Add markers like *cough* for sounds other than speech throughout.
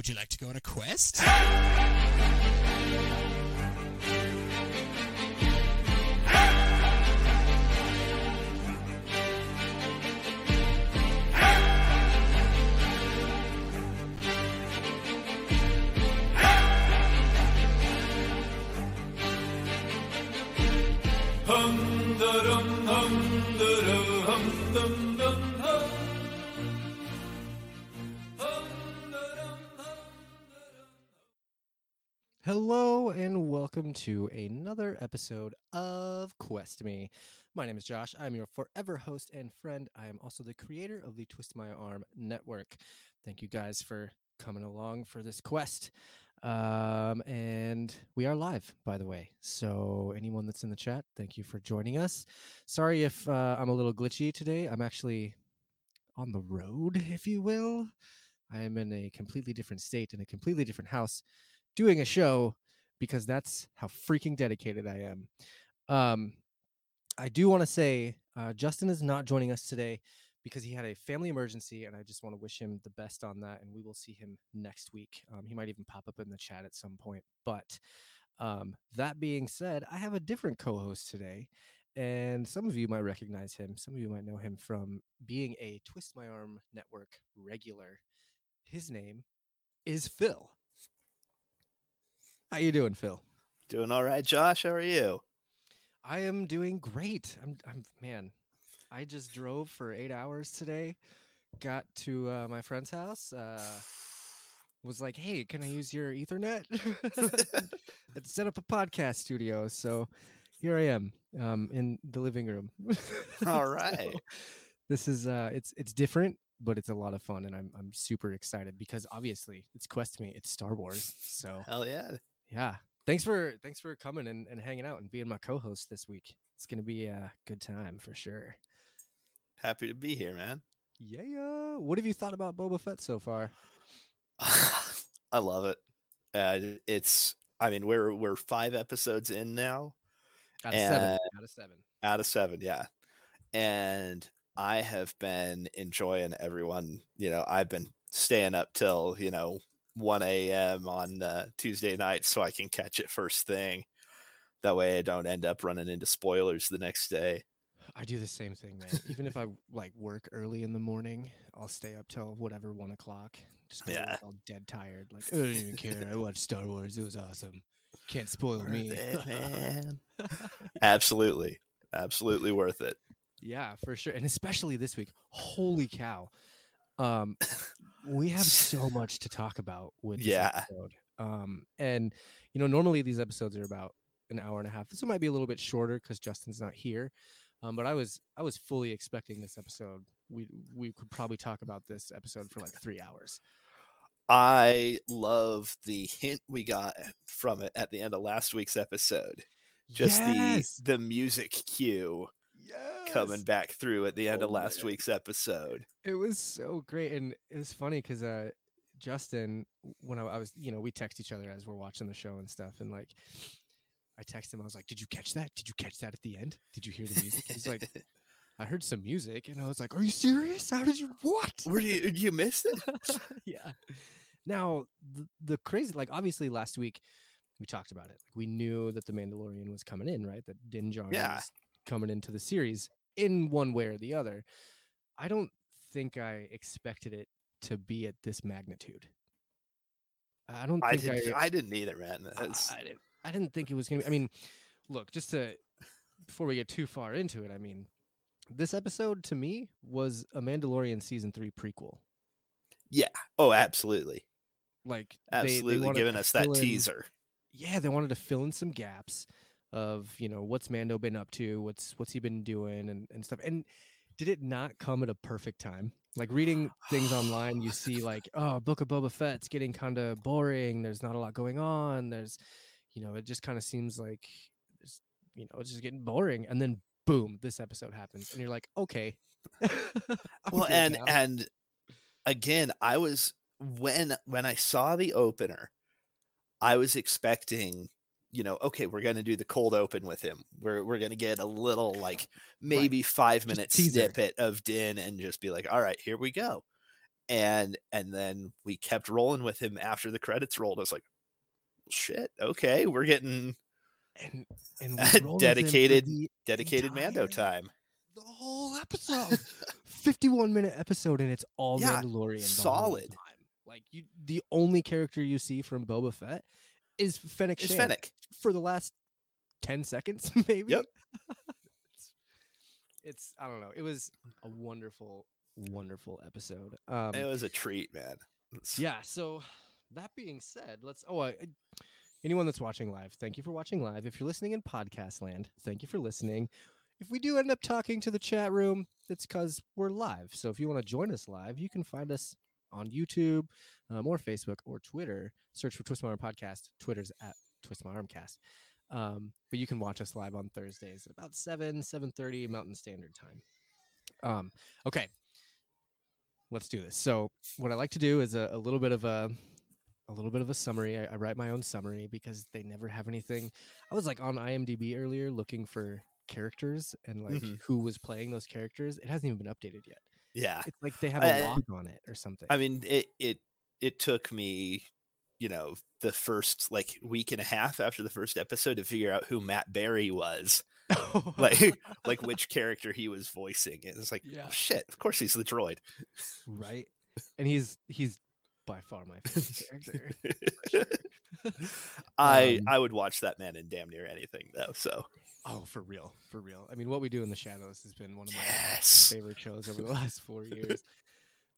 Would you like to go on a quest? *laughs* Hello and welcome to another episode of Quest Me. My name is Josh. I'm your forever host and friend. I am also the creator of the Twist My Arm Network. Thank you guys for coming along for this quest. Um, and we are live, by the way. So, anyone that's in the chat, thank you for joining us. Sorry if uh, I'm a little glitchy today. I'm actually on the road, if you will. I am in a completely different state in a completely different house doing a show because that's how freaking dedicated I am. Um, I do want to say uh, Justin is not joining us today because he had a family emergency, and I just want to wish him the best on that. And we will see him next week. Um, he might even pop up in the chat at some point. But um, that being said, I have a different co-host today, and some of you might recognize him. Some of you might know him from being a Twist My Arm Network regular. His name is Phil. How you doing, Phil? Doing all right, Josh. How are you? I am doing great. I'm, I'm, man. I just drove for eight hours today. Got to uh, my friend's house. Uh, was like, "Hey, can I use your Ethernet?" *laughs* and set up a podcast studio. So here I am um, in the living room. *laughs* all right. So, this is uh, it's it's different, but it's a lot of fun, and I'm I'm super excited because obviously it's Quest Me, it's Star Wars. So Hell yeah. Yeah thanks for thanks for coming and, and hanging out and being my co-host this week it's gonna be a good time for sure Happy to be here, man. yeah what have you thought about boba fett so far *laughs* I love it. Uh, it's. I mean, we're we're five episodes in now, out of seven out of seven out of seven. Yeah, and I have been enjoying everyone. You know, I've been staying up till you know 1 a.m. on uh, Tuesday night so I can catch it first thing. That way, I don't end up running into spoilers the next day. i do the same thing man even if i like work early in the morning i'll stay up till whatever one o'clock just Yeah. all dead tired like i don't even care i *laughs* watched star wars it was awesome can't spoil Worth me it, man. *laughs* Absolutely, absolutely worth it. Yeah, for sure. And especially this week. Holy cow. Um *laughs* we have so much to talk about with this Yeah. episode. Um and you know, normally these episodes are about an hour and a half. This one might be a little bit shorter because Justin's not here. Um, but I was I was fully expecting this episode. We we could probably talk about this episode for like three hours. I love the hint we got from it at the end of last week's episode. Just Yes! the the music cue coming back through at the end of Oh, last man. week's episode. It was so great, and it was funny because uh, Justin, when I, I was, you know, we text each other as we're watching the show and stuff, and like, I text him, I was like, "Did you catch that? Did you catch that at the end? Did you hear the music?" He's like, *laughs* "I heard some music," and I was like, "Are you serious? How did you what?" Were you you missed it? *laughs* yeah. Now the, the crazy, like, obviously last week we talked about it. Like, we knew that the Mandalorian was coming in, right? That Din Djarin Yeah. Coming into the series in one way or the other. I don't think I expected it to be at this magnitude. I don't I didn't. I, I didn't either, man. I, I didn't, I didn't think it was gonna be. I mean, look, just to before we get too far into it, I mean, this episode to me was a Mandalorian season three prequel. Yeah. Oh, absolutely, Like they- they absolutely, wanted giving us that in- teaser. yeah, they wanted to fill in some gaps of you know what's Mando been up to, what's what's he been doing, and and stuff. And did it not come at a perfect time? Like reading things online, you see like, oh, Book of Boba Fett's getting kind of boring. There's not a lot going on. There's, you know, it just kind of seems like, you know, it's just getting boring. And then boom, this episode happens, and you're like, okay. *laughs* Well and now. and again i was when when i saw the opener i was expecting you know okay we're going to do the cold open with him we're, we're going to get a little like maybe five minute teaser. snippet of din and just be like all right here we go and and then we kept rolling with him after the credits rolled. I was like, shit, okay, we're getting and and we *laughs* rolled with him for Dedicated- dedicated Mando time. The whole episode, fifty-one minute episode, and it's all Yeah, Mandalorian. solid. Like you, the only character you see from Boba Fett is Fennec Shand Fennec. for the last ten seconds, *laughs* maybe. Yep. it's, *laughs* it's I don't know. It was a wonderful, wonderful episode. Um, It was a treat, man. Yeah so that being said let's oh I, anyone that's watching live thank you for watching live if you're listening in podcast land thank you for listening if we do end up talking to the chat room it's because we're live so if you want to join us live you can find us on youtube um, or facebook or twitter. Search for twist my arm podcast. Twitter's at twist my arm cast. Um, but you can watch us live on thursdays at about 7 7.30 mountain standard time. Um, okay. Let's do this. So what i like to do is a, a little bit of a a little bit of a summary. I, I write my own summary because they never have anything. I was like on imdb earlier looking for characters and like Mhm. who was playing those characters. It hasn't even been updated yet Yeah. it's like they have a log on it or something I mean, it it it took me, you know, the first like week and a half after the first episode to figure out who Matt Berry was, *laughs* *laughs* like like which character he was voicing. It was like, oh, Yeah. oh, shit, of course he's the droid. right and he's he's by far my favorite *laughs* character *laughs* I Um, I would watch that man in damn near anything though. So oh for real for real i mean what we do in the shadows has been one of my yes. favorite shows over the *laughs* last four years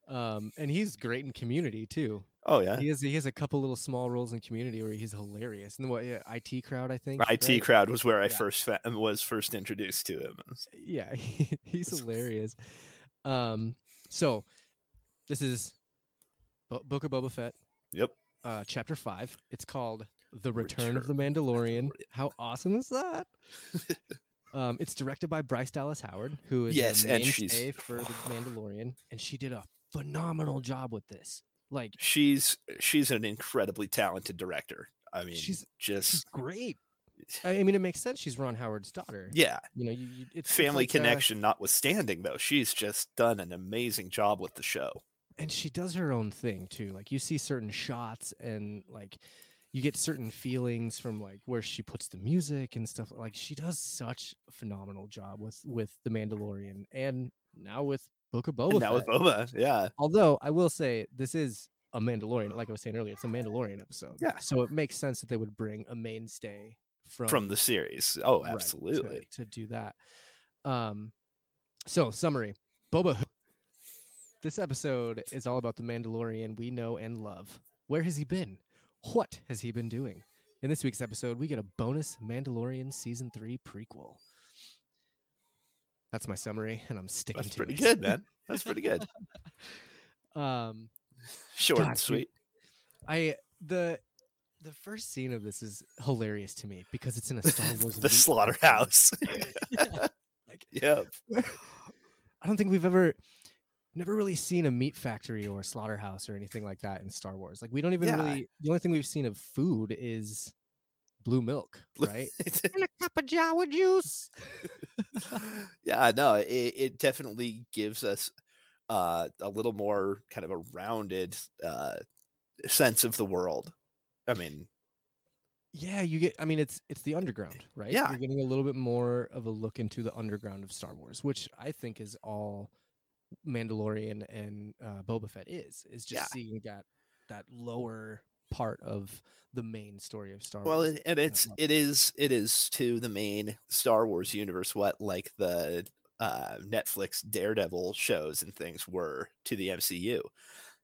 um and he's great in community too Oh yeah. He has he has a couple little small roles in Community where he's hilarious. And what yeah, IT crowd, I think. IT right? crowd was where I Yeah. first fa- was first introduced to him. Yeah, he's hilarious. Um, so this is Book of Boba Fett, Yep. uh, chapter five. It's called The Return, of the Return of the Mandalorian. How awesome is that? *laughs* um, it's directed by Bryce Dallas Howard, who is Yes, and she's- for the Mandalorian, and she did a phenomenal job with this. Like She's she's an incredibly talented director. I mean, She's- just she's great. *sighs* I mean, it makes sense. She's Ron Howard's daughter. yeah. you know, you, you- it's it's family like, uh, connection notwithstanding though she's just done an amazing job with the show and she does her own thing too. Like you see certain shots, and like you get certain feelings from like where she puts the music and stuff. Like she does such a phenomenal job with with the Mandalorian, and now with Book of Boba. and now with boba yeah Although I will say this is a Mandalorian, like I was saying earlier, it's a Mandalorian episode. Yeah. So it makes sense that they would bring a mainstay from from the series oh right, to- absolutely to, do that. Um, so summary: Boba. This episode is all about the Mandalorian we know and love. Where has he been? What has he been doing? In this week's episode, we get a bonus Mandalorian season three prequel. That's my summary, and I'm sticking to it. that's to pretty it. good man *laughs* that's pretty good *laughs* um, short and God, dude. sweet I the the first scene of this is hilarious to me because it's in a Star *laughs* Wars the slaughterhouse Yeah. yep I don't think we've ever never really seen a meat factory or a slaughterhouse or anything like that in Star Wars. Like we don't even Yeah. really the only thing we've seen of food is blue milk, right? *laughs* and a cup of Jawa juice. *laughs* yeah no it, it definitely gives us uh a little more kind of a rounded uh sense of the world i mean Yeah, you get I mean it's it's the underground, right? Yeah. You're getting a little bit more of a look into the underground of Star Wars, which I think is all Mandalorian and uh, Boba Fett is is just Yeah. seeing that that lower part of the main story of Star well Wars. and, and it's it is it is to the main star wars universe what like the uh netflix daredevil shows and things were to the mcu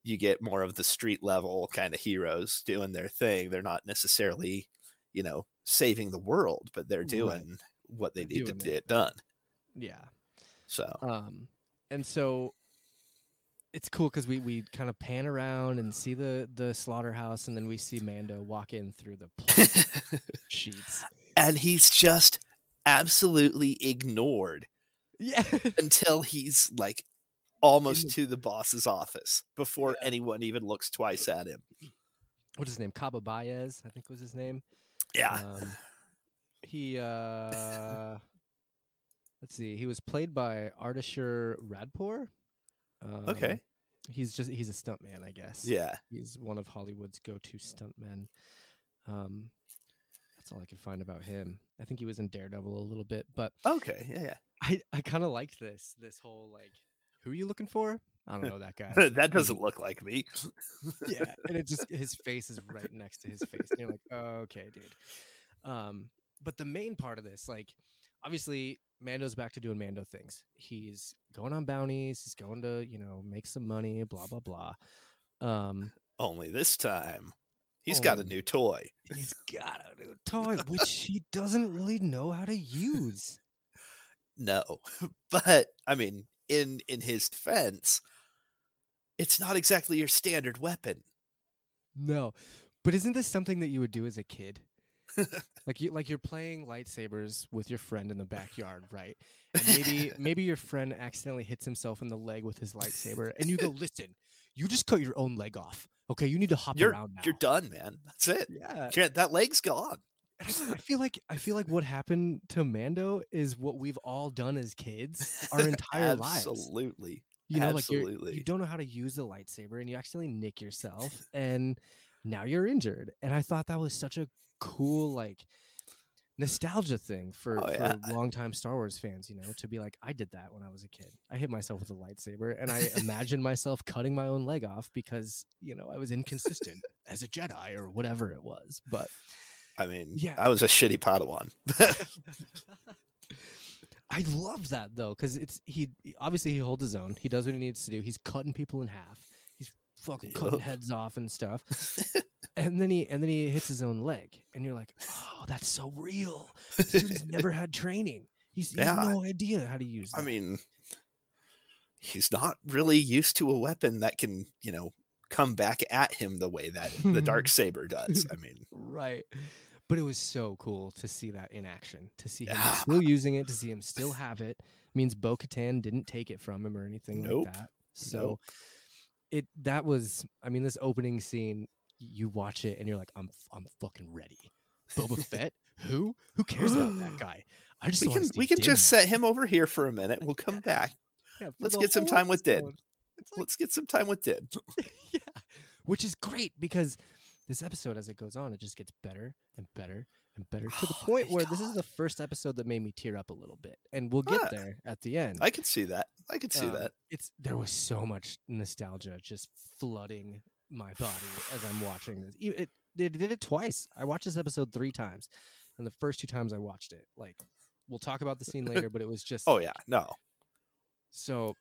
you get more of the street level kind of heroes doing their thing they're not necessarily you know saving the world but they're Right. doing what they They're need to get done yeah. so um and so it's cool because we we kind of pan around and see the the slaughterhouse and then we see mando walk in through the *laughs* sheets. And he's just absolutely ignored yeah. *laughs* until he's like almost to the boss's office before Yeah. anyone even looks twice at him. What's his name? Kaba Baiz I think was his name. Yeah. Um he uh let's see he was played by Ardeshir Radpour um, Okay. he's just he's a stuntman, I guess. Yeah. he's one of Hollywood's go-to stuntmen. Um, that's all I can find about him. I think he was in Daredevil a little bit, but Okay. Yeah. Yeah. I I kind of liked this this whole like, who are you looking for? I don't know that guy. *laughs* that doesn't *laughs* look like me. yeah, and it just *laughs* his face is right next to his face, and you're like, oh, okay, dude. Um, but the main part of this, like, obviously, Mando's back to doing Mando things. He's going on bounties. He's going to, you know, make some money. Blah blah blah. Um, *laughs* Only this time, he's got a new toy. he's *laughs* got a new toy, which he doesn't really know how to use. *laughs* No, but I mean, in in his defense, it's not exactly your standard weapon. No, but isn't this something that you would do as a kid? Like you like you're playing lightsabers with your friend in the backyard, right? And maybe maybe your friend accidentally hits himself in the leg with his lightsaber, and you go, "Listen, you just cut your own leg off. Okay, you need to hop You're around now." you're done, man. That's it. Yeah, Can't, that leg's gone. I feel like I feel like what happened to Mando is what we've all done as kids our *laughs* entire lives. Absolutely. You know, like you're, absolutely. you don't know how to use the lightsaber, and you accidentally nick yourself, and now you're injured. And I thought that was such a cool like nostalgia thing for, Oh, for *laughs* longtime Star Wars fans, you know, to be like, I did that when I was a kid. I hit myself with a lightsaber, and I imagined myself cutting my own leg off because you know I was inconsistent as a Jedi or whatever it was. But I mean, Yeah. I was a shitty Padawan. *laughs* I love that though, because it's he obviously he holds his own. He does what he needs to do. He's cutting people in half. He's fucking cutting heads off and stuff. *laughs* and then he and then he hits his own leg, and you're like, oh, that's so real. This dude's *laughs* never had training. He's Yeah. no idea how to use. I mean, he's not really used to a weapon that can, you know, come back at him the way that the dark *laughs* saber does. I mean, right. But it was so cool to see that in action, to see him Yeah. still using it, to see him still have it. Means Bo Katan didn't take it from him or anything Nope. like that. So it that was I mean, this opening scene, you watch it and you're like, I'm I'm fucking ready. Boba *laughs* Fett? Who? Who cares about that *gasps* guy? I just we can we can Din. just set him over here for a minute. We'll come back. Yeah, let's get some time with Din. like, Let's get some time with Din. *laughs* yeah, which is great because this episode, as it goes on, it just gets better and better and better to the Oh point where this is the first episode that made me tear up a little bit, and we'll get Ah, there at the end. I can see that. I can see Um, that. It's there was so much nostalgia just flooding my body as I'm watching this. It, they did it twice. I watched this episode three times, and the first two times I watched it, like we'll talk about the scene *laughs* later, but it was just Oh yeah, no. so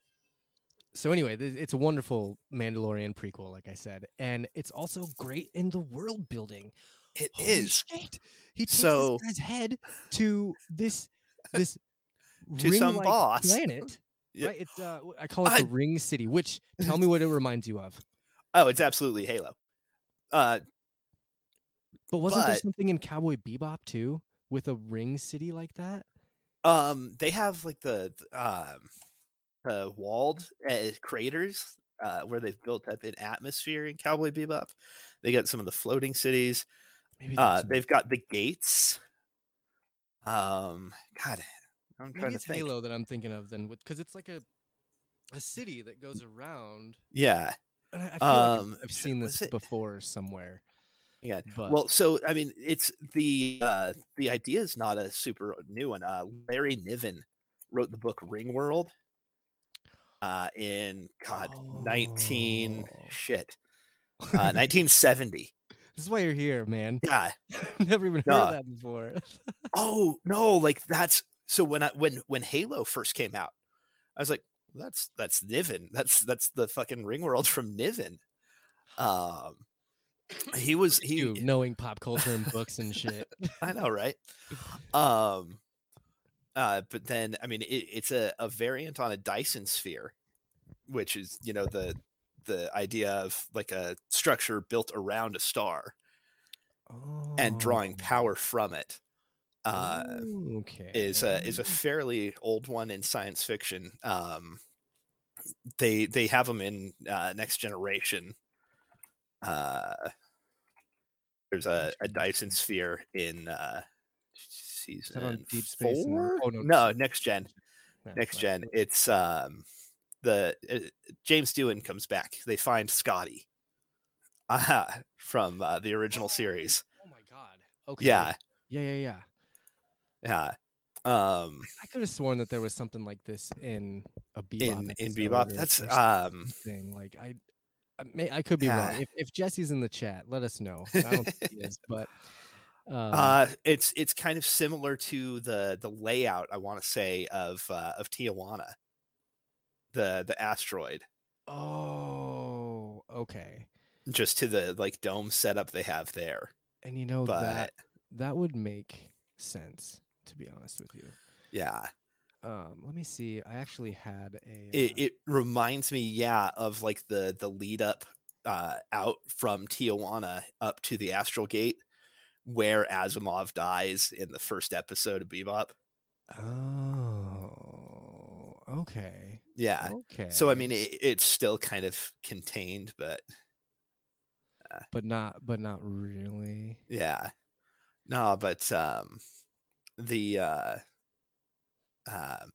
so anyway th- it's a wonderful mandalorian prequel like i said and it's also great in the world building It Holy is shit. he takes So- guy's head to this this *laughs* To some boss. planet Yeah. right it's uh i call it I- the ring city which tell me what it reminds you of Oh, it's absolutely Halo. Uh but wasn't there something in cowboy bebop too with a ring city like that um they have like the um the walled uh, craters uh where they've built up an atmosphere in Cowboy Bebop. They got some of the floating cities. maybe Uh they've got the gates. Um god, I'm maybe trying to it's think. halo that i'm thinking of then because it's like a a city that goes around Yeah. I, feel like I've- Um, seen this before somewhere. Yeah. But Well, so I mean, it's the uh, the idea is not a super new one. Uh, Larry Niven wrote the book Ringworld uh, in God nineteen shit uh, *laughs* nineteen seventy. this is why you're here, man. Yeah. *laughs* Never even heard of that before. *laughs* Oh no, like that's so when I when when Halo first came out, I was like, that's that's Niven. That's that's the fucking Ringworld from Niven. Um, he was he. you knowing pop culture and books and shit. *laughs* I know, right? Um, uh, but then I mean, it, it's a, a variant on a Dyson sphere, which is you know the the idea of like a structure built around a star and drawing Oh, power from it. Uh, okay. is a is a fairly old one in science fiction. Um, they they have them in uh, Next Generation. Uh, there's a, a Dyson sphere in uh, season on Deep Space four. Oh, no, no, Next Gen. Yeah, Next right. Gen. It's um, the uh, James Doohan comes back. They find Scotty *laughs* uh, from uh, the original series. Oh my god. Okay. Yeah, Yeah, yeah, yeah. yeah. Um, I could have sworn that there was something like this in a Bebop. in in Bebop, that's um, something. Like I, I, may, I could be Yeah. wrong. If, if Jesse's in the chat, let us know. I don't think he is, but um, uh, it's it's kind of similar to the the layout I want to say of uh, of Tijuana, the the asteroid, oh, okay. just to the like dome setup they have there. And you know But that that would make sense. To be honest with you, yeah, um, let me see. I actually had a. it, uh, it reminds me yeah of like the the lead up uh out from tijuana up to the astral gate where asimov dies in the first episode of bebop Oh, okay. yeah Okay. so i mean it, it's still kind of contained but but not, but not really. yeah no but um the uh um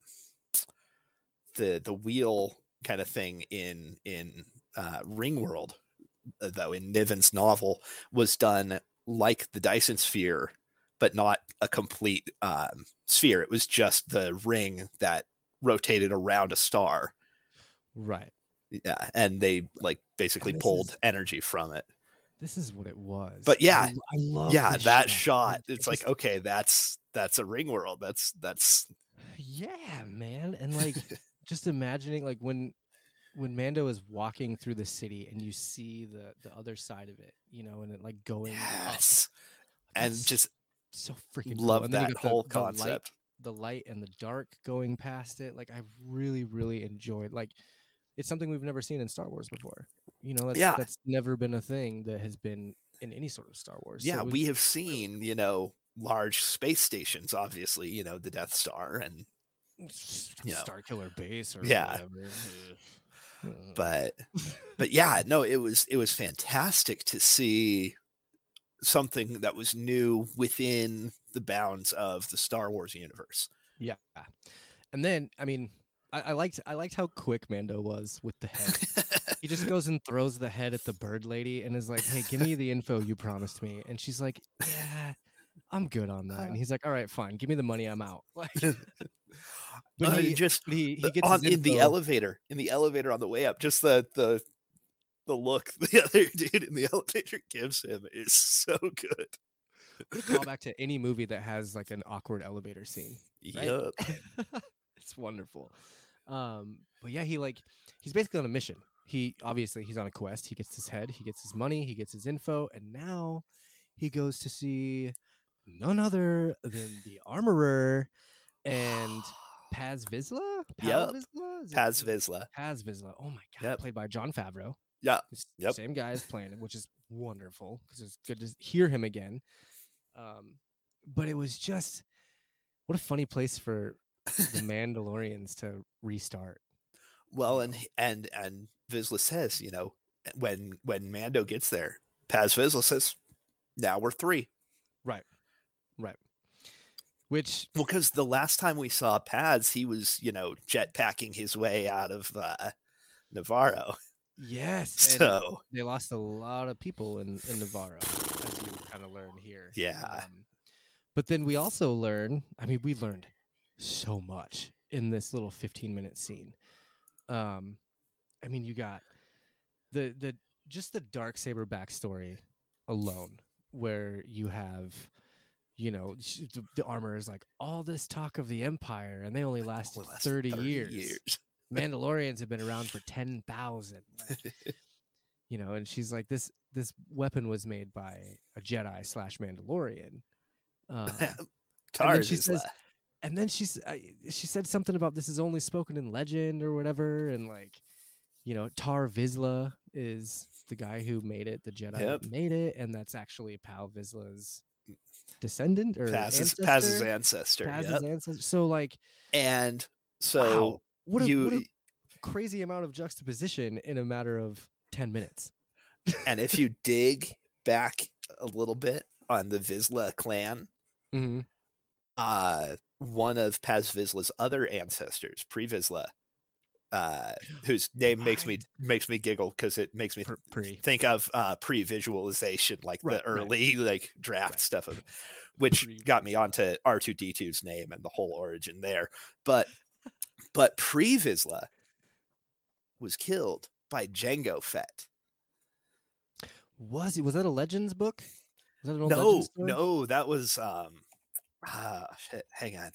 the the wheel kind of thing in in uh ringworld uh, though in niven's novel was done like the dyson sphere but not a complete um sphere. It was just the ring that rotated around a star. Right. yeah and they like basically pulled is- energy from it This is what it was. But I yeah, l- I love yeah that shot. shot It it's like okay that's that's a ring world that's that's yeah, man, and like just imagining like when when Mando is walking through the city and you see the the other side of it, you know, and it like going yes and just so freaking love you that got the- whole the light- concept the light and the dark going past it. Like I really, really enjoyed. Like it's something we've never seen in Star Wars before. You know, that's Yeah. that's never been a thing that has been in any sort of Star Wars. Yeah was we have *laughs* seen you know large space stations obviously you know the death star and you know. Star Killer Base or Yeah. whatever. But *laughs* but yeah no it was it was fantastic to see something that was new within the bounds of the star wars universe yeah, and then I mean, I, I liked I liked how quick Mando was with the head. he just goes and throws the head at the bird lady and is like, "Hey, give me the info you promised me." And she's like, "Yeah, I'm good on that." And *laughs* he's like, "All right, fine. Give me the money. I'm out." *laughs* Like, *laughs* but Uh, he, just he, he gets on in the elevator in the elevator on the way up just the the the look the other dude in the elevator gives him is so good What a callback to any movie that has like an awkward elevator scene. right? Yup. it's wonderful. Um, but yeah, he like he's basically on a mission. He obviously he's on a quest. He gets his head, he gets his money, he gets his info, and now he goes to see none other than the armorer and *sighs* Paz Vizsla. Yup. Vizsla? Is Paz is it Vizsla. Paz Vizsla. Oh my god, Yep. played by Jon Favreau. Yeah. Yep. Same guy is playing it, which is wonderful because it's good to hear him again. Um, but it was just what a funny place for the Mandalorians to restart. Well, and and and Vizsla says, you know, when when Mando gets there, Paz Vizsla says, "Now we're three. Right. Right. Which Well, because the last time we saw Paz, he was, you know, jetpacking his way out of uh, Nevarro. *laughs* yes, So they lost a lot of people in, in Nevarro, as you kind of learn here. Yeah. Um, but then we also learn, I mean, we learned so much in this little 15 minute scene. Um, I mean, you got the the just the dark saber backstory alone, where you have, you know, the, the armor is like all this talk of the empire, and they only lasted only lasted 30, years. *laughs* Mandalorians have been around for ten thousand. *laughs* you know, and she's like, this this weapon was made by a Jedi slash Mandalorian. *laughs* Uh, Tarre she says- and then she's uh, she said something about this is only spoken in legend or whatever, and like, you know, Tarre Vizsla is the guy who made it, the Jedi Yep. made it, and that's actually Pal Vizsla's descendant or Paz's, ancestor. Paz's ancestor. Paz's yep. ancestor. So like, And so wow, what a, you what a crazy amount of juxtaposition in a matter of ten minutes. and if you dig back a little bit on the Vizsla clan, Mm-hmm. uh one of Paz Vizsla's other ancestors, pre Vizsla, uh, whose name makes me makes me giggle because it makes me Pre- think of uh, pre-visualization, like Right, the right. early like draft Right. stuff of, which Pre- got me onto R two D 2s name and the whole origin there. But but pre Vizsla was killed by Jango Fett. Was it? Was that a Legends book? Was that an old No, Legends no, that was um, ah, shit. Hang on,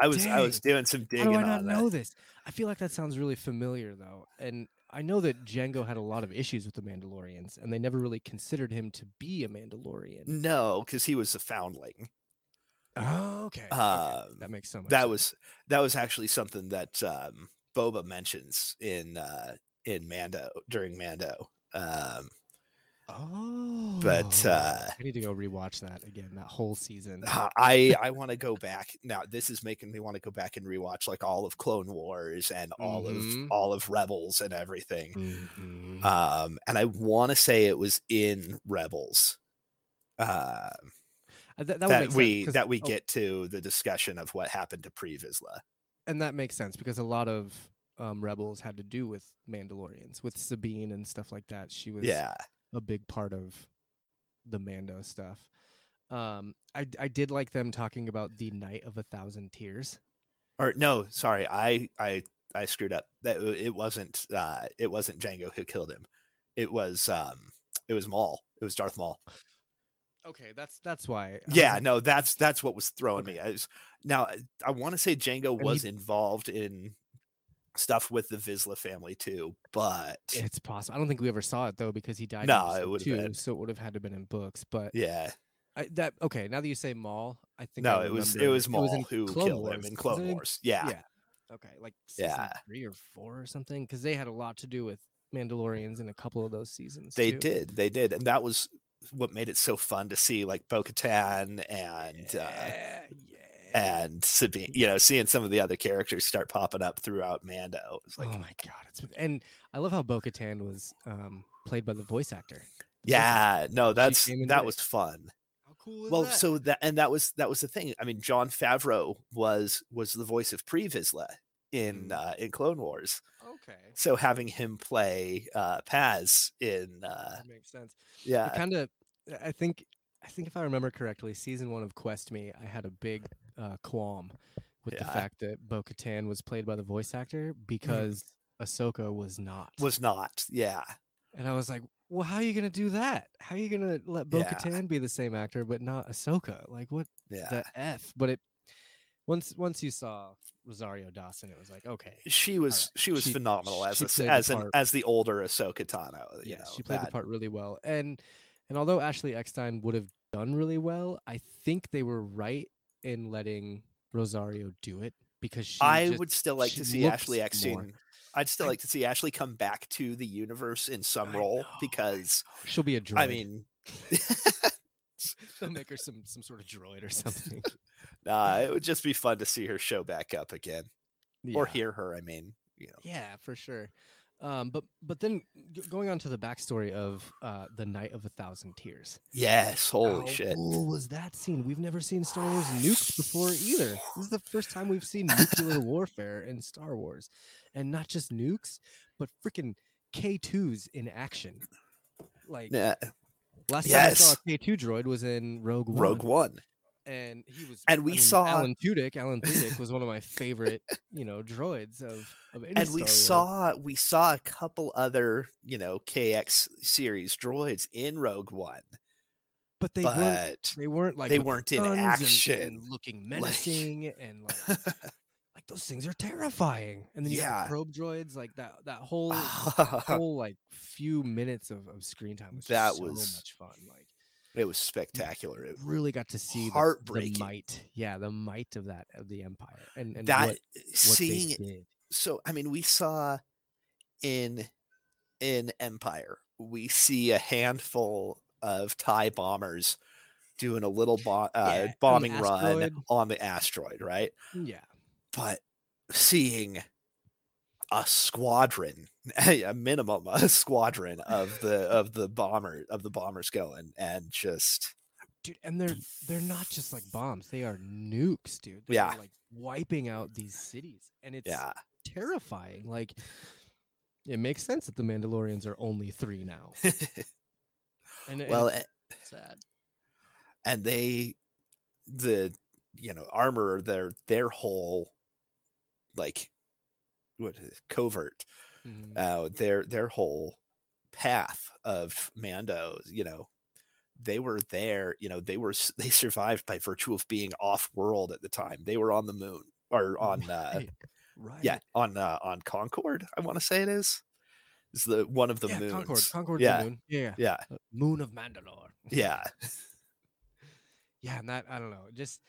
I was I was doing some digging. How do I not on know that. this? I feel like that sounds really familiar though, and I know that Jango had a lot of issues with the Mandalorians, and they never really considered him to be a Mandalorian. No, because he was a foundling. Oh, okay. okay, Um, that makes so much. that sense. was that was actually something that um, Boba mentions in uh, in Mando during Mando. Um, Oh, but, uh, I need to go rewatch that again. That whole season. uh, I I want to go back now. This is making me want to go back and rewatch like all of Clone Wars and all Mhm. of all of Rebels and everything. Mhm. Um, and I want to say it was in Rebels. Um, Uh, that, that, that sense, we that we oh, get to the discussion of what happened to Pre Vizsla. and that makes sense because a lot of um, rebels had to do with Mandalorians, with Sabine and stuff like that. She was Yeah, a big part of the Mando stuff. Um, I I did like them talking about the Night of a Thousand Tears. or no, sorry, I I I screwed up. That it wasn't uh it wasn't Jango who killed him. It was um it was Maul. It was Darth Maul. Okay, that's that's why. Yeah, like, no, that's that's what was throwing me. I was, now I- I want to say Jango And he- was involved in stuff with the Vizsla family too, but it's possible. I don't think we ever saw it though because he died. No, it would've been- so it would have had to been in books. But yeah, I, that okay. Now that you say Maul, I think no, I it was it was Maul in who Clone killed him in Clone it? Wars. Yeah, Yeah. Okay, like season Yeah. three or four or something, because they had a lot to do with Mandalorians in a couple of those seasons. they too. did, they did, and that was what made it so fun to see, like Bo-Katan and uh, yeah, yeah. And Sabine. You know, seeing some of the other characters start popping up throughout Mando. It was like, oh my god, it's and I love how Bo-Katan was um, played by the voice actor. Yeah, no, that's that was fun. How cool well that? so that and that was that was the thing i mean jon favreau was was the voice of pre Vizsla in Mm. uh in clone wars okay, so having him play uh paz in uh that makes sense. yeah kind of, I think, I think if I remember correctly, season one of Quest Me, I had a big uh, qualm with the Yeah. fact that Bo-Katan was played by the voice actor because Ahsoka was not. was not yeah And I was like, well, how are you gonna do that? How are you gonna let Bo Yeah. Katan be the same actor but not Ahsoka? Like what yeah the F? But it once once you saw Rosario Dawson, it was like, okay. she was right. she was She- phenomenal as she a the as an as the older Ahsoka Tano. Yeah, know, she played the part really well. And and although Ashley Eckstein would have done really well, I think they were right in letting Rosario do it because she I just- would still like to see Ashley more- Eckstein. I'd still like to see Ashley come back to the universe in some I role know, because she'll be a droid. I mean, *laughs* they'll make her some some sort of droid or something. *laughs* nah, it would just be fun to see her show back up again or hear her. I mean, you know, Yeah, for sure. Um, but but then g- going on to the backstory of uh, the Night of a Thousand Tears. yes, holy How shit. cool was that scene? We've never seen Star Wars nukes before either. This is the first time we've seen nuclear *laughs* warfare in Star Wars, and not just nukes, but freaking K2s in action. Like Yeah, last time I saw yes. a K2 droid was in Rogue One, Rogue One. And he was. And I we mean, saw- Alan Tudyk. Alan Tudyk was one of my favorite, you know, droids of of any And we saw we saw a couple other, you know, KX series droids in Rogue One, but they weren't they weren't like they weren't in guns and- action, and, looking *laughs* like- menacing and like *laughs* like those things are terrifying and then you Yeah. have probe droids like that that whole *laughs* whole like few minutes of, of screen time was That so was much fun like it was spectacular. It, really got to see the- the, might yeah the might of that of the empire and, and that what, what seeing they did so I mean we saw in in Empire we see a handful of TIE bombers doing a little bo- uh, Yeah, on bombing run on the asteroid, right? yeah But seeing a squadron, *laughs* a minimum a squadron of the of the bomber of the bombers going and just dude and they're they're not just like bombs they are nukes dude They're, Yeah. like wiping out these cities and it's yeah terrifying. Like it makes sense that the Mandalorians are only three now. *laughs* And, well, it's eh, sad. and they the you know armor their their whole like what is covert Mhm. uh their their whole path of mando you know they were there you know they were they survived by virtue of being off world at the time they were on the moon or on uh Right, right. yeah on uh on concord i want to say it is is the one of the yeah, moons Concord. Concord's yeah moon. Yeah. yeah Uh, Moon of Mandalore. yeah *laughs* yeah, and that I don't know, just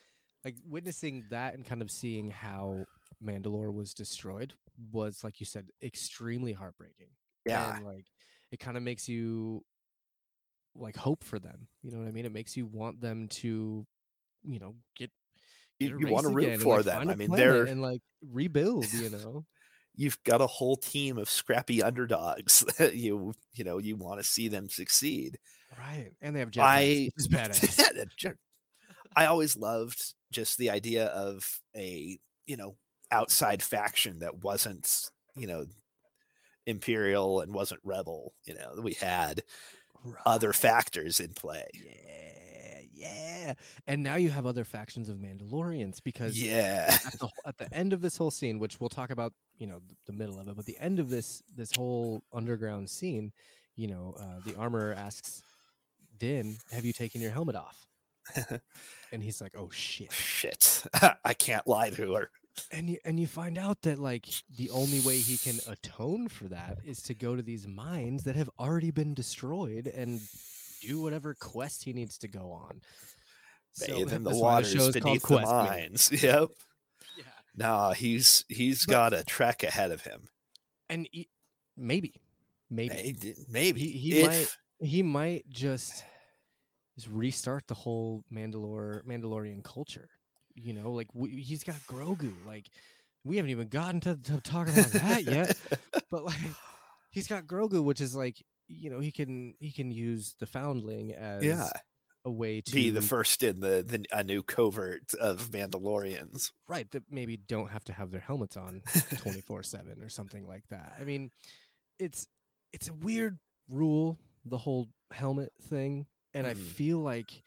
like witnessing that and kind of seeing how Mandalore was destroyed was, like you said, extremely heartbreaking. yeah and like it kind of makes you like hope for them. You know what I mean? It makes you want them to, you know, get. you, get you want to root again and, for like, them I mean they're and like rebuild. You *laughs* know, you've got a whole team of scrappy underdogs *laughs* that you you know you want to see them succeed right? And they have jetpacks, I- *laughs* badass. I always loved just the idea of a you know outside faction that wasn't you know imperial and wasn't rebel you know we had other factors in play Yeah, yeah. And now you have other factions of Mandalorians because yeah at the at the end of this whole scene, which we'll talk about, you know, th- the middle of it, but the end of this this whole underground scene, you know, uh, the armorer asks Din, "Have you taken your helmet off?" *laughs* and he's like, "Oh shit!" shit *laughs* i can't lie to her And you and you find out that like the only way he can atone for that is to go to these mines that have already been destroyed and do whatever quest he needs to go on. So bathe in *laughs* the waters beneath the mines *laughs* yep Yeah. nah he's he's But- got a trek ahead of him And he, maybe, maybe maybe, maybe. he, he if- might he might just just restart the whole Mandalore Mandalorian culture. You know, like we, he's got Grogu. Like we haven't even gotten to, to talk about that yet. *laughs* But like he's got Grogu, which is like you know he can he can use the Foundling as yeah a way to be the first in the, the a new covert of Mandalorians. right that maybe don't have to have their helmets on 24 7 or something like that i mean it's it's a weird rule the whole helmet thing and i Mhm. feel like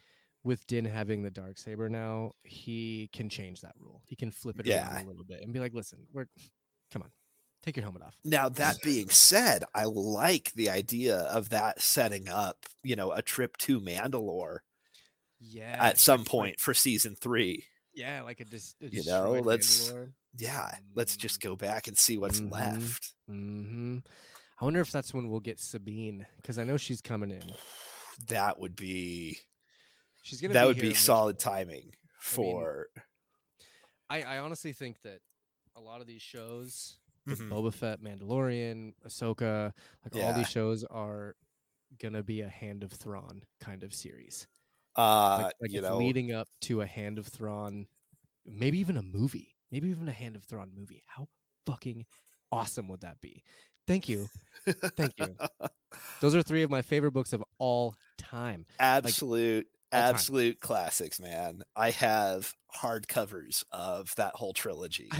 with din having the dark saber now he can change that rule he can flip it Yeah. around a little bit and be like listen we're come on take your helmet off Now that *laughs* being said, I like the idea of that setting up, you know, a trip to Mandalore yeah at some point for season three. yeah like a, dis- a You know, let's- Mandalore. Yeah, let's just go back and see what's Mhm. left. hmm i wonder if that's when we'll get sabine because i know she's coming in That would be she's gonna that be would be solid timing for I, I honestly think that a lot of these shows, Mhm. Boba Fett, Mandalorian, Ahsoka, like all these shows are gonna be a Hand of Thrawn kind of series. uh Like, like you it's know leading up to a Hand of Thrawn, maybe even a movie, maybe even a Hand of Thrawn movie. How fucking awesome would that be? Thank you, thank you. *laughs* Those are three of my favorite books of all time. absolute. Absolute classics, man. I have hardcovers of that whole trilogy.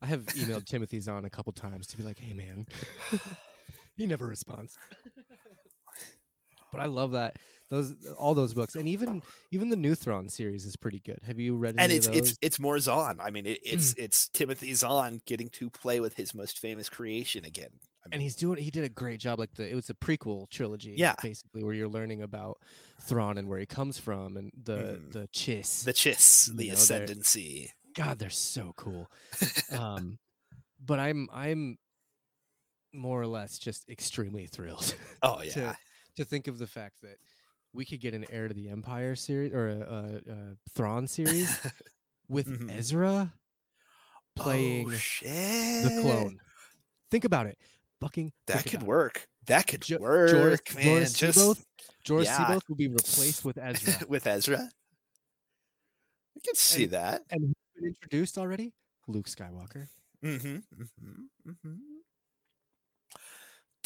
I have emailed Timothy Zahn a couple times to be like, "Hey, man," *laughs* he never responds. *laughs* but I love that those all those books, and even even the New Thrawn series is pretty good. Have you read and it's of it's it's more Zahn. I mean, it, it's mm. it's Timothy Zahn getting to play with his most famous creation again. I and he's doing he did a great job. Like the it was a prequel trilogy, Yeah. basically where you're learning about Thrawn and where he comes from, and the Mhm. the Chiss. the Chiss, you the know, they're- ascendancy. God, they're so cool. *laughs* um, but I'm I'm more or less just extremely thrilled. *laughs* Oh yeah, to think of the fact that we could get an heir to the empire series or a, a, a Thrawn series *laughs* with Mhm. Ezra playing oh, the clone. Think about it, bucking. That could about work. That could Jo- work, Joruus, man. Joruus Just C'baoth, Joruus yeah. C'baoth will be replaced with *laughs* Ezra, with Ezra. I can see And- that. and who's been introduced already? Luke Skywalker. Mm-hmm, mm-hmm, mm-hmm.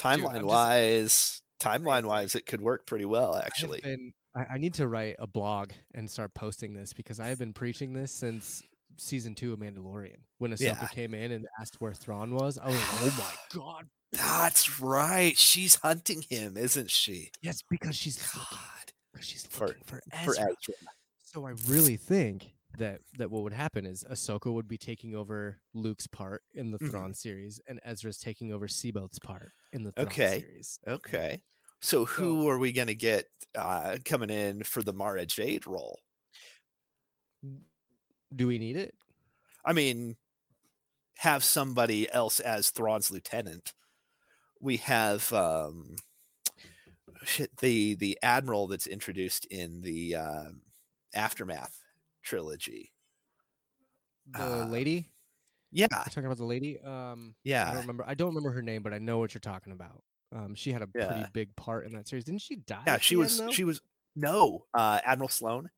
I'm Timeline just- wise, timeline wise, it could work pretty well, I actually. been- I, I need to write a blog and start posting this because I have been preaching this since season two of Mandalorian when Ahsoka Yeah. came in and asked where Thrawn was. I was like, oh my *sighs* god, That's right. She's hunting him, isn't she? yes, because she's looking, God. 'cause she's looking for, For Ezra. Ezra. So I really think that that what would happen is Ahsoka would be taking over Luke's part in the. Thrawn series, and Ezra's taking over C'baoth's part in the Thrawn Okay. series. Okay. So who are we gonna get uh, coming in for the Mara Jade role? Do we need it? I mean, have somebody else as Thrawn's lieutenant. We have um, shit, the the admiral that's introduced in the um, aftermath trilogy. The Uh, lady? Yeah, You're talking about the lady? Um, I yeah, don't remember. I don't remember her name, but I know what you're talking about. Um, she had a Yeah. pretty big part in that series. Didn't she die? yeah. She was end, she was no uh, Admiral Sloane.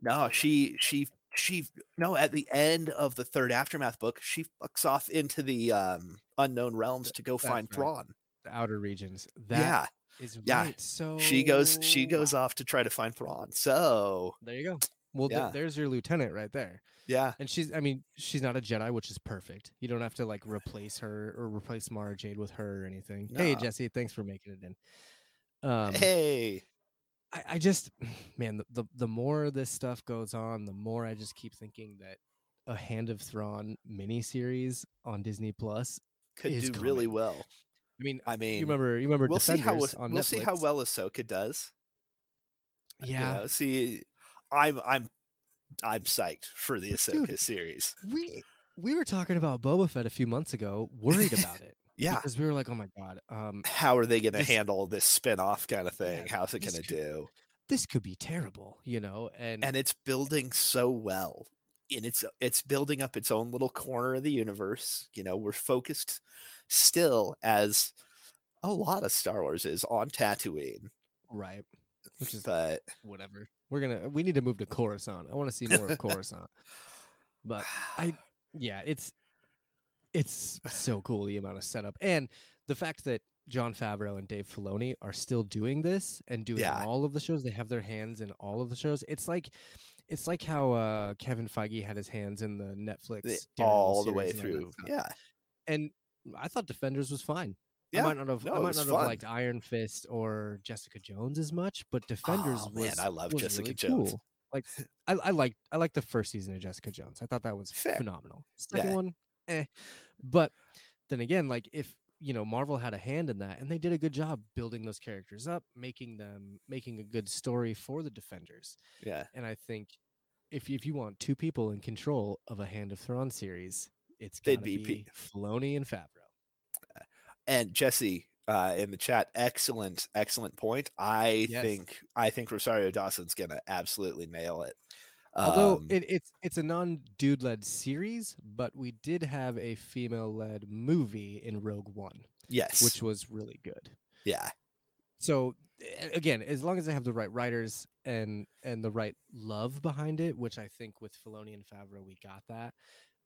No, she she she no. At the end of the third aftermath book, she fucks off into the um, unknown realms to go that's find right. Thrawn. the outer regions. That yeah, is yeah. right. So she goes she goes off to try to find Thrawn. So There you go. Well, th- there's your lieutenant right there. yeah, And she's, I mean, she's not a Jedi, which is perfect. You don't have to like replace her or replace Mara Jade with her or anything. Hey, Jesse, thanks for making it in. Um, hey, I, I just, *sighs* man, the, the the more this stuff goes on, the more I just keep thinking that a Hand of Thrawn miniseries on Disney Plus. could do really well. I mean, I mean, you remember, you remember we'll see how Defenders on we'll see how well Ahsoka does. you Yeah, know, see, I'm I'm I'm psyched for the Ahsoka dude, series. we we were talking about Boba Fett a few months ago, worried about it. Yeah, because we were like, oh my god, um, how are they going to handle this spin-off kind of thing? Yeah, How's it going to do? this could be terrible, you know. And, And it's building so well. And it's it's building up its own little corner of the universe. You know, we're focused still as a lot of Star Wars is on Tatooine, right, which is but whatever. We're gonna we need to move to Coruscant. I want to see more of *laughs* Coruscant. But I yeah, it's it's so cool the amount of setup and the fact that Jon Favreau and Dave Filoni are still doing this and doing Yeah. all of the shows. They have their hands in all of the shows. It's like it's like how uh, Kevin Feige had his hands in the Netflix the- all the way series and all that through. Yeah. And I thought Defenders was fine. Yeah, I might not have no, I might not fun. have liked Iron Fist or Jessica Jones as much, but Defenders Oh, was man, I love Jessica really Jones. cool. Like I, I like I like the first season of Jessica Jones. I thought that was Fair. phenomenal. Second Yeah. one, eh. But then again, like if you know Marvel had a hand in that, and they did a good job building those characters up, making them making a good story for the Defenders. Yeah. And I think if if you want two people in control of a Hand of Thrawn series, it's They'd be be, P- Filoni and Favreau. And Jesse uh, in the chat, excellent, excellent point. I Yes. think I think Rosario Dawson's gonna absolutely nail it. Although Um, it, it's it's a non dude led series, but we did have a female led movie in Rogue One, yes, which was really good. yeah, So again, as long as they have the right writers and and the right love behind it, which I think with Filoni and Favreau we got that,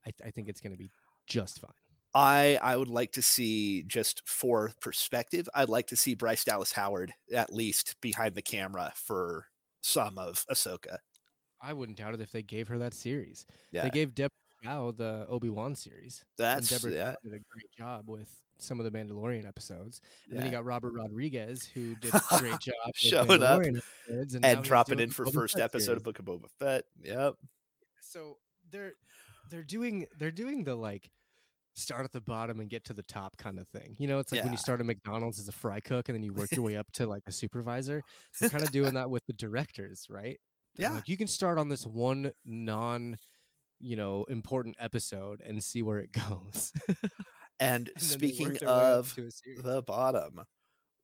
I, th- I think it's going to be just fine. I I would like to see just for perspective. I'd like to see Bryce Dallas Howard at least behind the camera for some of Ahsoka. I wouldn't doubt it if they gave her that series. Yeah, They gave Deborah Chow the Obi Wan series. and that's Deborah yeah, did a great job with some of the Mandalorian episodes. And then you got Robert Rodriguez, who did a great *laughs* job Showing up episodes, and he's dropping in for Boba first Fett episode of series. Book of Boba Fett. Yep. So they're they're doing they're doing the like start at the bottom and get to the top kind of thing. You know, it's like when you start at McDonald's as a fry cook and then you work your way up to like a supervisor. They're *laughs* kind of doing that with the directors, right? Yeah. Like you can start on this one non you know important episode and see where it *laughs* goes. And, And speaking work their way up of to the bottom,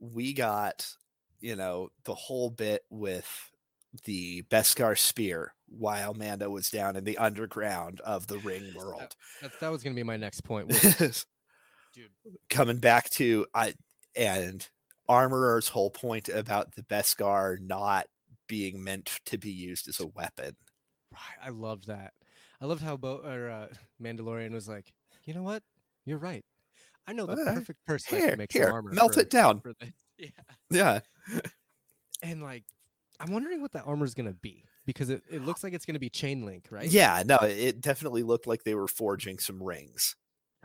we got, you know, the whole bit with the Beskar spear while Mando was down in the underground of the ring *laughs* world. that, that was gonna be my next point. *laughs* dude, Coming back to I and Armorer's whole point about the Beskar not being meant to be used as a weapon. Right, I loved that. I loved how Bo or uh, Mandalorian was like, you know what? You're right. I know the Uh, perfect person Here, can make some here, armor. melt for- it down. for this." *laughs* Yeah, Yeah. and like, I'm wondering what that armor is gonna be because it, it looks like it's gonna be chain link, right? Yeah, no, it definitely looked like they were forging some rings.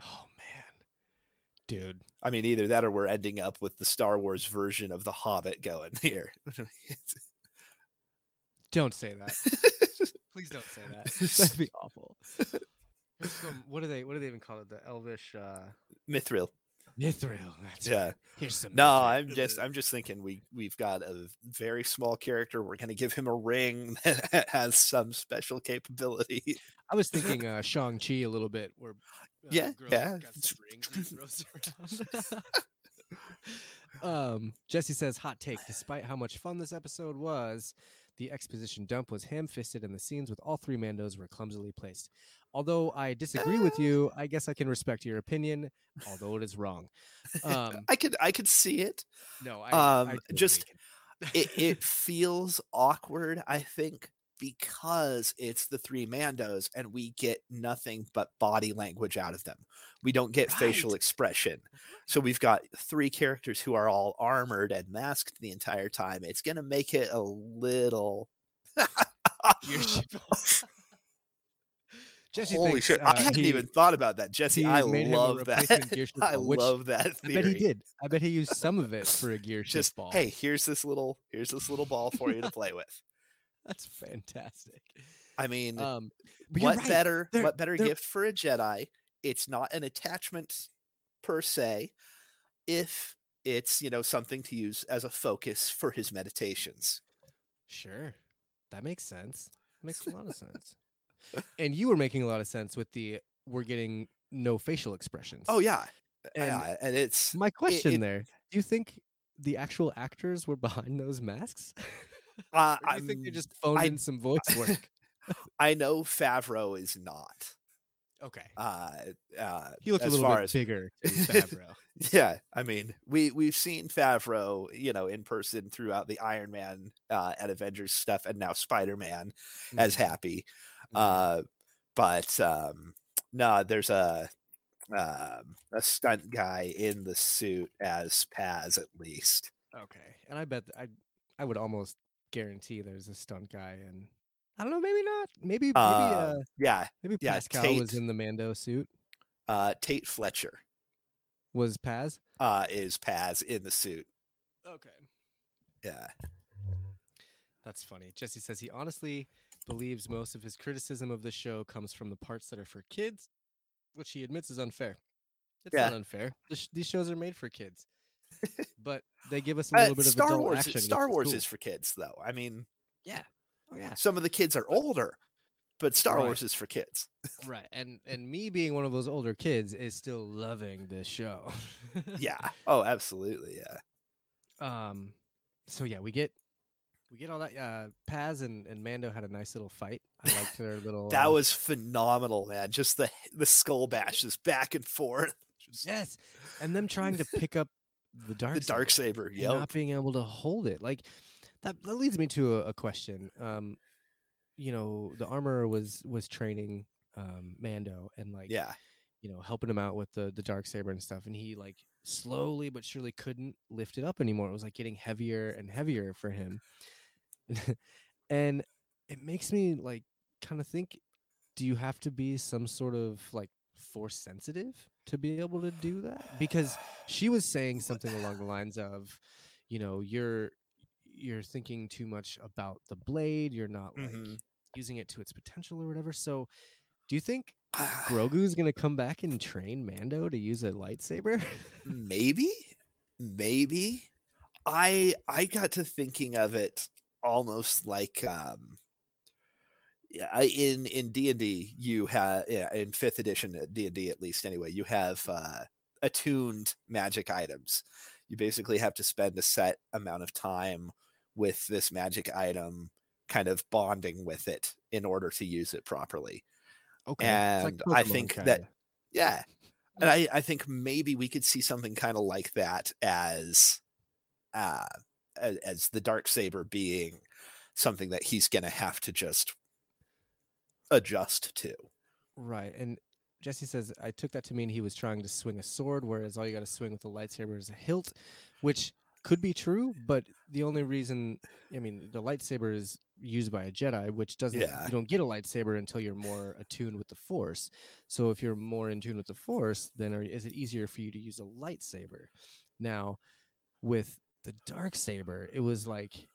Oh man, dude. I mean, either that or we're ending up with the Star Wars version of The Hobbit going *laughs* here. *laughs* Don't say that. *laughs* Please don't say that. *laughs* That'd be awful. Some, what do they what do they even call it? The Elvish uh Mithril. Mithril. That's Yeah. right. Here's some No, mithril. I'm just I'm just thinking we we've got a very small character. We're gonna give him a ring *laughs* that has some special capability. I was thinking uh Shang Chi a little bit where uh, Yeah, yeah. got some rings and throws um Jesse says hot take despite how much fun this episode was the exposition dump was ham-fisted and the scenes with all three mandos were clumsily placed. Although i disagree with you i guess i can respect your opinion although it is wrong. Um *laughs* I could I could see it. no i, Um, I totally just- It it *laughs* feels awkward, I think, because it's the three Mandos and we get nothing but body language out of them. We don't get facial expression. So we've got three characters who are all armored and masked the entire time. It's gonna make it a little *laughs* *laughs* Jesse Holy thinks, shit! uh, I hadn't he- even thought about that, Jesse. I made him a love that. replacement *laughs* gear shift I which love that Theory. I bet he did. I bet he used some of it for a gear shift Just ball. hey, here's this little here's this little ball for you to play with. *laughs* that's fantastic. I mean, Um, what right. better They're- what better they're- gift for a Jedi? It's not an attachment per se, if it's you know something to use as a focus for his meditations. Sure, that makes sense. Makes a lot of sense. *laughs* And you were making a lot of sense with the we're getting no facial expressions. Oh yeah, and yeah, and it's my question it- there: Do you think the actual actors were *laughs* behind those masks? Uh, you think they just phoned I- in some voice *laughs* work? I know Favreau is not. okay, Uh, uh, he looked a as little far bit as bigger *laughs* than Favreau. Yeah, I mean, we we've seen Favreau, you know, in person throughout the Iron Man uh, and Avengers stuff, and now Spider Man as Mhm, Happy. mhm. Uh, but um, no, there's a um, a stunt guy in the suit as Paz, at least. Okay, and I bet I I would almost guarantee there's a stunt guy, and I don't know, maybe not. Maybe maybe uh, Uh, yeah, maybe yeah, Pascal was in the Mando suit. uh, Tait Fletcher Was Paz? uh, is Paz in the suit. Okay, Yeah, that's funny. Jesse says he honestly believes most of his criticism of the show comes from the parts that are for kids, which he admits is unfair. It's not unfair. Sh- these shows are made for kids, but they give us a Uh, little bit of Star Wars. action. Star Wars cool. is for kids, though. I mean, yeah, oh yeah, some of the kids are older, but Star Right. Wars is for kids. right. And and me being one of those older kids is still loving this show. *laughs* yeah. Oh, absolutely. Yeah. Um. So yeah, we get we get all that. Uh, Paz and, and Mando had a nice little fight. I liked *laughs* their little. That uh, was phenomenal, man. Just the the skull bashes back and forth. Just yes, and them trying to pick up the dark the dark saber and not being able to hold it. Like that. That leads me to a, a question. Um, you know, the armor was was training um Mando and like Yeah. you know helping him out with the the dark saber and stuff and he like slowly but surely couldn't lift it up anymore it was like getting heavier and heavier for him *laughs* and it makes me like kind of think do you have to be some sort of like force sensitive to be able to do that? Because she was saying something along the lines of you know you're you're thinking too much about the blade. You're not like Mhm. using it to its potential or whatever. So do you think *sighs* Grogu's gonna come back and train Mando to use a lightsaber. *laughs* maybe. Maybe. I i got to thinking of it almost like um I, in in d&d you have yeah in fifth edition d&d at least anyway you have uh attuned magic items you basically have to spend a set amount of time with this magic item kind of bonding with it in order to use it properly Okay, And I think that- kinda. yeah. And I, I think maybe we could see something kind of like that as uh as, as the dark saber being something that he's gonna have to just adjust to. right. And Jesse says I took that to mean he was trying to swing a sword, whereas all you got to swing with a lightsaber is a hilt, which could be true, but the only reason I mean the lightsaber is used by a Jedi, which doesn't Yeah. you don't get a lightsaber until you're more attuned with the Force. So if you're more in tune with the Force, then are, is it easier for you to use a lightsaber? Now, with the dark saber, it was like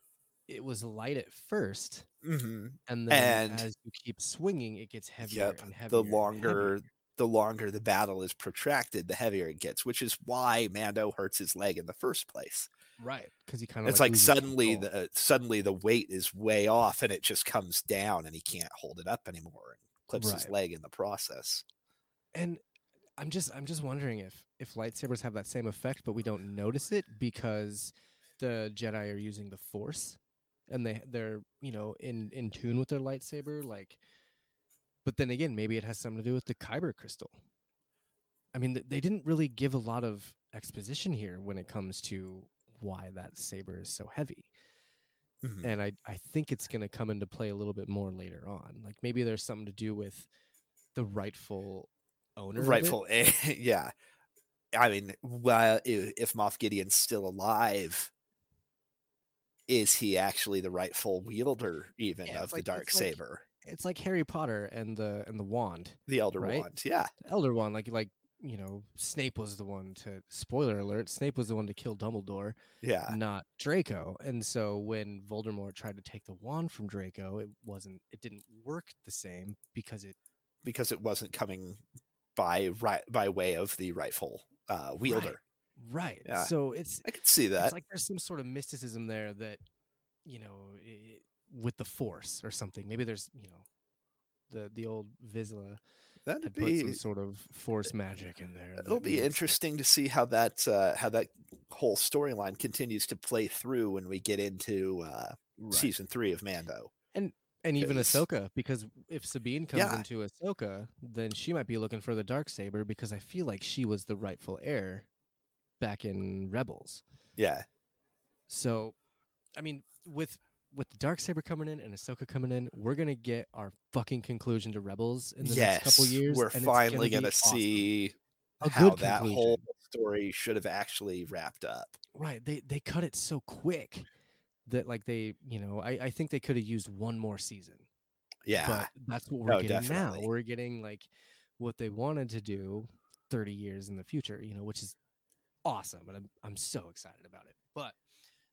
it was light at first, hmm and then And- as you keep swinging, it gets heavier Yep. and heavier. The longer heavier. the longer the battle is protracted, the heavier it gets, which is why Mando hurts his leg in the first place. right? Because he kind of It's like suddenly the suddenly the weight is way off and it just comes down and he can't hold it up anymore and clips his leg in the process. and i'm just i'm just wondering if if lightsabers have that same effect but we don't notice it because the jedi are using the force and they they're you know in in tune with their lightsaber like but then again maybe it has something to do with the kyber crystal i mean they didn't really give a lot of exposition here when it comes to why that saber is so heavy Mhm. and I I think it's going to come into play a little bit more later on. Like maybe there's something to do with the rightful owner. Rightful, *laughs* yeah. I mean, well, if Moff Gideon's still alive, is he actually the rightful wielder even Yeah, of the like- dark it's like- saber, It's like Harry Potter and the and the wand, the Elder right? Wand? Yeah, Elder Wand. Like like you know, Snape was the one to. Spoiler alert: Snape was the one to kill Dumbledore, yeah, not Draco. And so when Voldemort tried to take the wand from Draco, it wasn't. It didn't work the same because it because it wasn't coming by right by way of the rightful uh, wielder. right. Yeah. So it's I can see that. it's like there's some sort of mysticism there that you know i with the force or something maybe there's you know the the old Vizsla That'd be some sort of force magic in there it'll be it- interesting to see how that uh, how that whole storyline continues to play through when we get into uh, Right. season three of Mando. and and even Ahsoka because if Sabine comes Yeah. into Ahsoka then she might be looking for the dark saber because I feel like she was the rightful heir back in Rebels Yeah, So, I mean, with with the dark saber coming in and Ahsoka coming in, we're gonna get our fucking conclusion to Rebels in the yes, next couple years. we're finally be gonna see a how that conclusion. whole story should have actually wrapped up. right. They they cut it so quick that like they you know I I think they could have used one more season, Yeah, but that's what we're No, getting definitely. now. We're getting like what they wanted to do 30 years in the future, you know, which is awesome, and I'm I'm so excited about it. But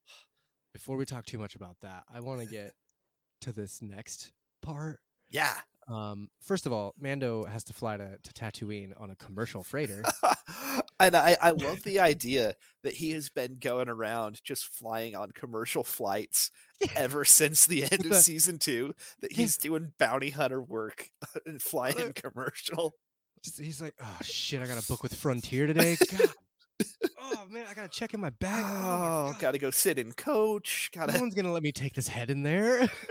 *sighs* before we talk too much about that, I want to *laughs* get to this next part yeah. Um, first of all, Mando has to fly to, to Tatooine on a commercial freighter. *laughs* and I, I love the idea that he has been going around just flying on commercial flights *laughs* ever since the end of season two. That he's doing bounty hunter work and flying Uh, commercial. He's like, oh shit, I got a book with Frontier today. God. Oh man, I gotta check in my bag. Oh, Oh, gotta go sit in coach. no Gotta one's gonna let me take this head in there. *laughs*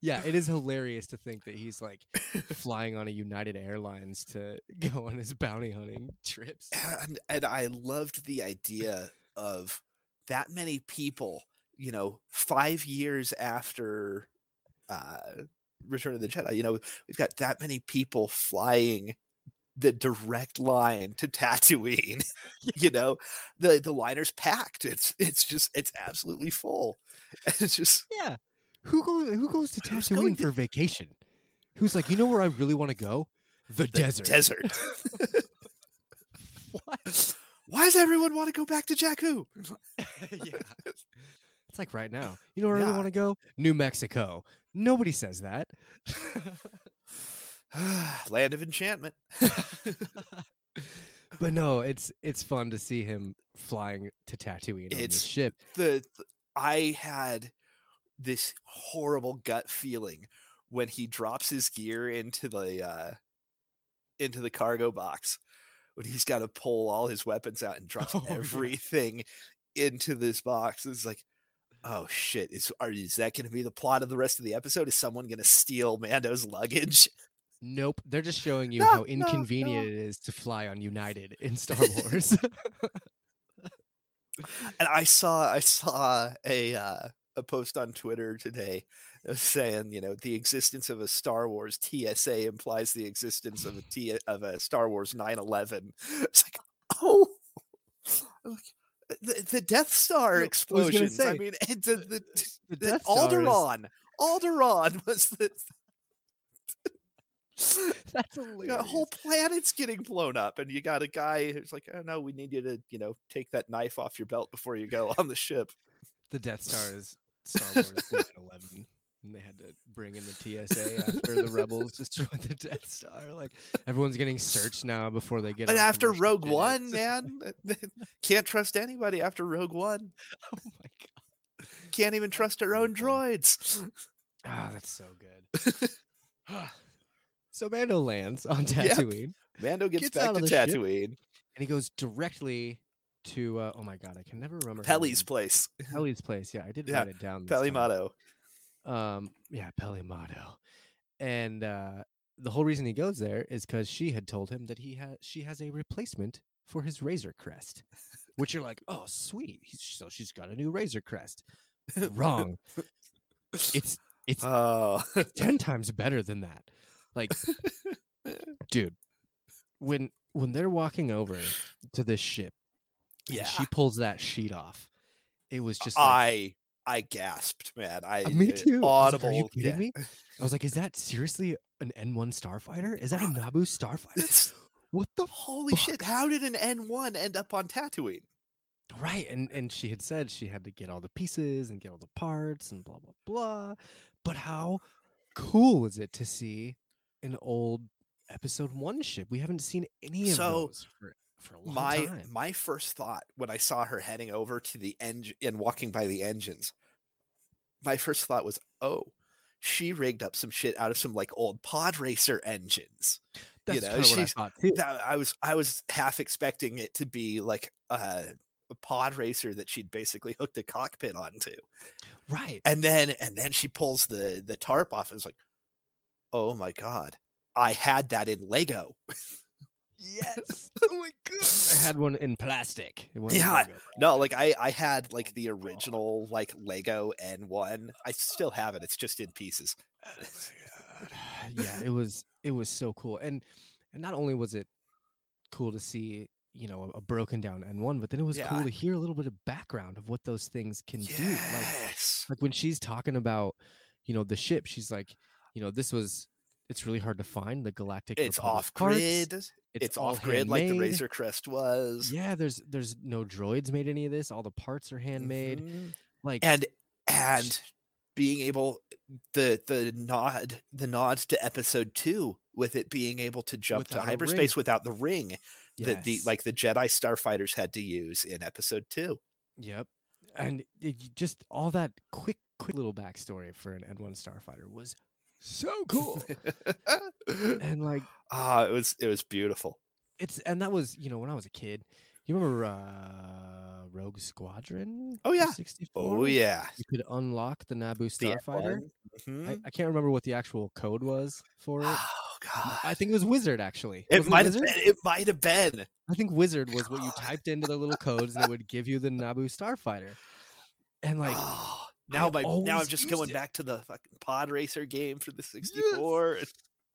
yeah, it is hilarious to think that he's like flying on a United Airlines to *laughs* go on his bounty hunting trips. and and I loved the idea of that many people, you know, five years after uh Return of the Jedi, you know, we've got that many people flying the direct line to Tatooine. *laughs* you know, the the liner's packed. It's it's just it's absolutely full. *laughs* It's just Yeah. Who goes who goes to *sighs* Tatooine to- for vacation? Who's like, you know where I really want to go? The, the desert. Desert. *laughs* what? Why does everyone want to go back to Jakku? yeah. It's like right now. You know where I really want to go? New Mexico. Nobody says that. *sighs* Land of enchantment. *laughs* but no, it's it's fun to see him flying to Tatooine on It's- ship. the th- I had this horrible gut feeling when he drops his gear into the uh into the cargo box when he's got to pull all his weapons out and *laughs* drop Oh, everything into this box it's like oh shit is are is that going to be the plot of the rest of the episode is someone going to steal mando's luggage Nope, they're just showing you No, how inconvenient no. it is to fly on United in Star Wars. *laughs* and I saw I saw a uh, a post on Twitter today uh, saying you know the existence of a Star Wars TSA implies the existence of a T of a Star Wars 911. It's like oh the, the Death Star No, I. I mean, *laughs* it's the, the, The the Star is- Alderaan. Alderaan *laughs* was the, *laughs* That's the hilarious. whole planet's getting blown up, and you got a guy who's like, "Oh no, we need you to, you know, take that knife off your belt before you go on the ship." the Death Star is Star Wars 9/11, *laughs* and they had to bring in the TSA after the rebels destroyed the Death Star. Like everyone's getting searched now before they get. On after Rogue minutes. One, man, can't trust anybody after Rogue One. *laughs* oh my god! Can't even trust our own droids. Ah, that's so good. *sighs* so Mando lands on *laughs* Yep. Tatooine, Mando gets, Gets back to the ship. Tatooine, and he goes directly to. Uh, oh my god, I can never remember. Peli's place, *laughs* Peli's place. Yeah, I did Yeah, write it down. Peli Motto. Um, yeah, Peli Motto. And uh, the whole reason he goes there is because she had told him that he has she has a replacement for his Razor Crest, which you're like, oh, sweet. So she's got a new Razor Crest. *laughs* Wrong. It's it's Oh, ten times better than that. Like, *laughs* dude, when when they're walking over to this ship, yeah. she pulls that sheet off. It was just like, I I gasped, man. I Uh, me uh, too. I like, Audible. Are you kidding yeah. me? I was like, is that seriously an N1 starfighter? Is that a Naboo starfighter? What the holy fuck? shit! How did an N one end up on Tatooine? right? And and she had said she had to get all the pieces and get all the parts and blah blah blah. But how cool is it to see an old episode one ship? We haven't seen any of So, those for, for a long my time. my first thought when I saw her heading over to the engine and walking by the engines, my first thought was, oh, she rigged up some shit out of some like old pod racer engines. That's know, kinda what I she's- thought too. That I was I was half expecting it to be like a, a pod racer that she'd basically hooked a cockpit onto. Right. And then and then she pulls the the tarp off and it's like, oh my god. I had that in Lego. Yes. *laughs* oh my god. I had one in plastic. It Yeah, Lego. No, like I I had like the original like Lego N1. I still have it. It's just in pieces. Oh *laughs* yeah, it was it was so cool, and and not only was it cool to see you know a, broken down N1, but then it was cool to hear a little bit of background of what those things can do. Like Yes. like when she's talking about you know the ship, she's like, you know, this was it's really hard to find the galactic. It's Republic off parts, grid. It's, all off grid like the. Razor Crest was. Yeah, there's there's no droids made any of this. All the parts are handmade. Mhm. Like And and being able the the nod the nods to episode two with it being able to jump to hyperspace ring. without the ring that the like the Jedi starfighters had to use in episode two. Yep. And it, just all that quick, quick little backstory for an N1 Starfighter was so *laughs* cool. and like, *laughs* Ah, it was it was beautiful. it's, and that was, you know, when I was a kid, you remember uh Rogue Squadron? Oh, yeah. 64? Oh yeah. You could unlock the Naboo Starfighter. N1. I. I can't remember what the actual code was for it. Oh god. I think it was Wizard actually. it Wasn't might have been. It might have been. I think Wizard was what you typed into the little codes that would give you the Naboo Starfighter. And like, Oh, now my now I'm just going it. back to the fucking pod racer game for the 64.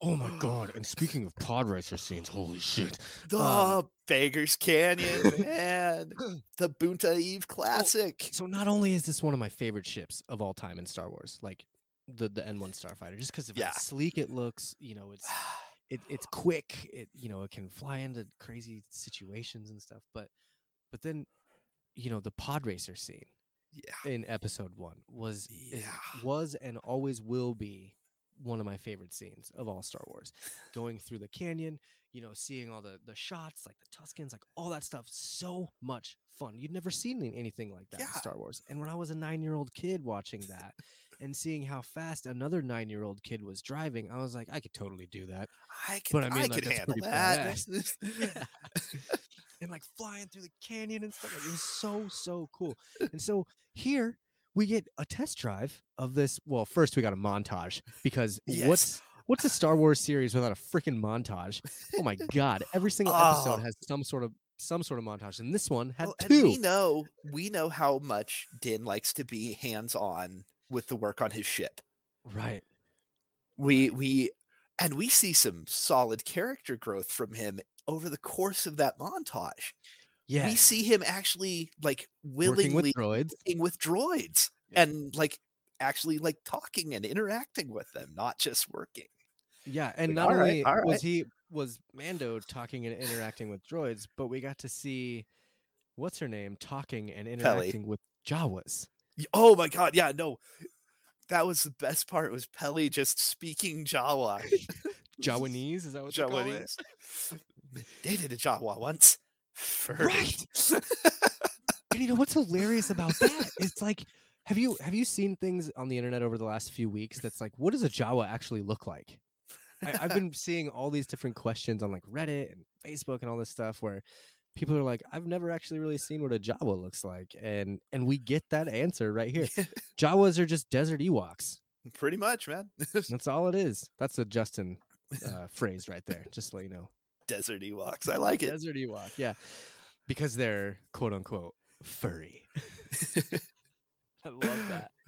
oh my god! And speaking of pod racer scenes, holy shit! The Um, Beggars Canyon, man. *clears throat* the Boonta Eve Classic. So not only is this one of my favorite ships of all time in Star Wars, like the the N1 Starfighter, just because of Yeah. how sleek it looks, you know, it's *sighs* it, it's quick, it you know, it can fly into crazy situations and stuff. But but then, you know, the pod racer scene yeah. in Episode One was is- Yeah. was and always will be one of my favorite scenes of all Star Wars. Going through the canyon, you know, seeing all the the shots, like the Tuscans, like all that stuff, so much fun. You'd never seen anything like that in Star Wars. And when I was a nine year old kid watching that and seeing how fast another nine year old kid was driving, I was like, I could totally do that. I can, But I mean, like, could handle that. *laughs* *laughs* and like flying through the canyon and stuff. Like, it was so so cool. And so here we get a test drive of this. Well, first we got a montage because *laughs* Yes. what's what's a Star Wars series without a freaking montage? Oh my *laughs* god! Every single episode Oh. has some sort of some sort of montage, and this one had Well, two. we know we know how much Din likes to be hands on with the work on his ship. Right. We we and we see some solid character growth from him over the course of that montage. Yeah, we see him actually like working willingly with droids. working with droids Yeah. and like actually like talking and interacting with them, not just working. Yeah, and Like, not right, only all was right. he was Mando talking and interacting with droids, but we got to see what's her name talking and interacting with Jawas. Oh my god, yeah, no. That was the best part was Peli just speaking Jawa. *laughs* Jawanese, is that what they call it? Jawanese. Dated a Jawa once. Furry. Right. *laughs* And you know what's hilarious about that? It's like, have you have you seen things on the internet over the last few weeks that's like, what does a Jawa actually look like? I, I've been *laughs* seeing all these different questions on like Reddit and Facebook and all this stuff where people are like, I've never actually really seen what a Jawa looks like, and and we get that answer right here. Jawas are just desert Ewoks. Pretty much, man. *laughs* That's all it is. That's a Justin uh, phrase right there. Just to let you know, Desert Ewoks. I like it. desert Ewok. Yeah, because they're quote unquote furry. *laughs* I love that. *sighs*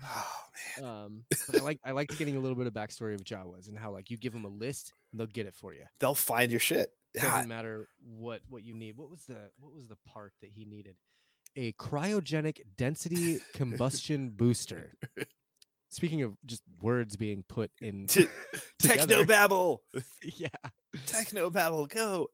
Oh, man. Um, but I like I like getting a little bit of backstory of Jawas and how like you give them a list and they'll get it for you. They'll find your shit. Doesn't Yeah, matter what what you need. What was the what was the part that he needed? A cryogenic density combustion booster. *laughs* Speaking of just words being put in, T- *laughs* together. Technobabble. *laughs* yeah. Technobabble, go.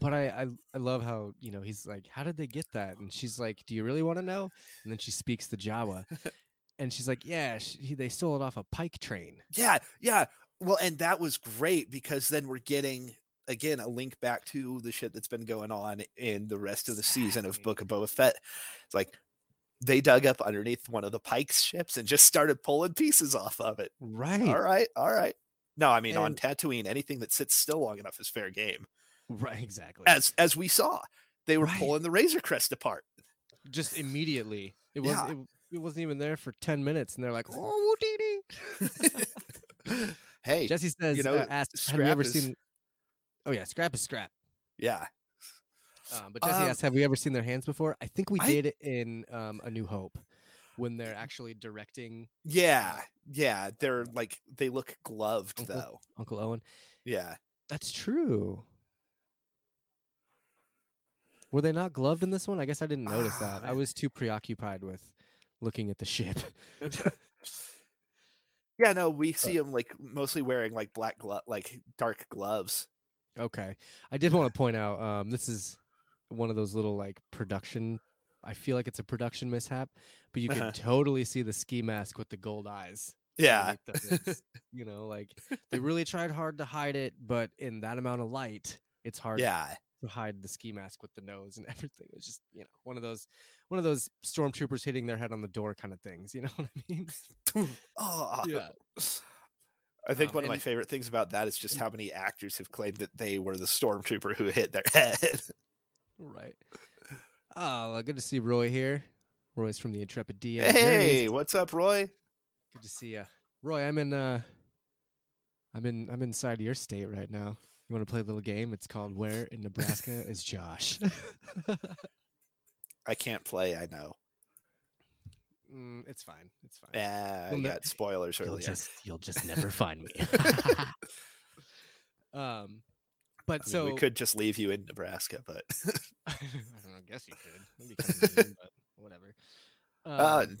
But I, I I love how you know he's like, how did they get that? And she's like, do you really want to know? And then she speaks the Jawa, *laughs* and she's like, yeah, sh he, they stole it off a pike train. Yeah, yeah. Well, and that was great because then we're getting again a link back to the shit that's been going on in the rest of the season of Book of Boba Fett. It's like they dug up underneath one of the Pike's ships and just started pulling pieces off of it. Right. All right, all right. No, I mean on And- Tatooine, anything that sits still long enough is fair game. Right. Exactly. As as we saw, they were Right. pulling the Razor Crest apart. just immediately. It was Yeah. it, it wasn't even there for ten minutes, and they're like, *laughs* "Oh, dee dee." hey, Jesse says, "You know, uh, asks, "Have you scrap ever is- seen?" Oh yeah, scrap is scrap. yeah. Um, but Jesse Um, asks, "Have we ever seen their hands before?" I think we I- did in um, A New Hope when they're actually directing Yeah, yeah, they're like they look gloved Uncle- though. Uncle Owen. Yeah. That's true. Were they not gloved in this one? I guess I didn't notice Ah, that. I was too preoccupied with looking at the ship. *laughs* Yeah, no, we see him like mostly wearing like black glove, like dark gloves. Okay. I did want to point out um this is one of those little like production I feel like it's a production mishap, but you can Uh-huh. totally see the ski mask with the gold eyes. Yeah, you know, like they really tried hard to hide it, but in that amount of light, it's hard yeah, to hide the ski mask with the nose and *laughs* everything. It's just, you know, one of those one of those stormtroopers hitting their head on the door kind of things, you know *laughs* what I mean? oh, Yeah. I think Um, one of my favorite things about that is just how many actors have claimed that they were the stormtrooper who hit their *laughs* head. Right. Oh, well, good to see Roy here. Roy's from the Intrepid DM. hey, Journeys. what's up, Roy? Good to see you, Roy. I'm in. uh I'm in. I'm inside your state right now. You want to play a little game? It's called "Where in Nebraska *laughs* is Josh?" *laughs* I can't play. I know. Mm, it's fine. It's fine. Yeah, I Well, no- got spoilers You'll earlier. just you'll just never find me. *laughs* um, but I mean, so we could just leave you in Nebraska, but I *laughs* know, *laughs* I guess you could. That'd kinda mean, but whatever. uh, Um,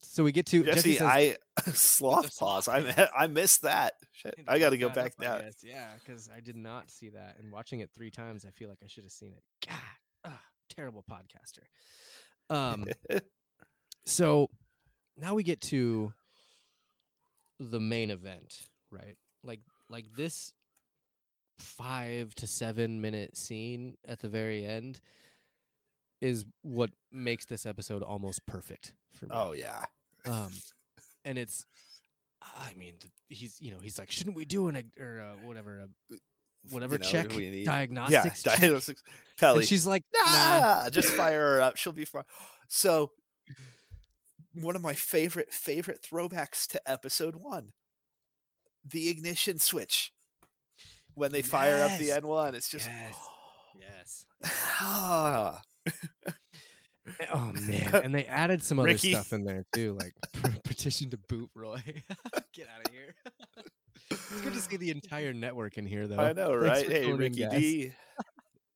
so we get to Jesse, says, I *laughs* sloth pause. I I missed that. Shit, I got to go back now. Yeah, because I did not see that, and watching it three times, I feel like I should have seen it. God, ah, terrible podcaster. Um, so now we get to the main event, right? Like, like this five to seven minute scene at the very end is what makes this episode almost perfect for me Oh yeah. um and it's i mean he's you know he's like shouldn't we do an or uh, whatever uh, whatever You know, check diagnostics yeah, *laughs* check?" diagnostics. Peli. and she's like nah nah, just fire her up. She'll be fine. So, one of my favorite favorite throwbacks to episode one, the ignition switch. When they fire up the N one, it's just yes, yes ah, oh man *laughs* and they added some other Ricky. stuff in there too like petition to boot roy *laughs* get out of here it's good to see the entire network in here though I know, Thanks right? Hey, Ricky. D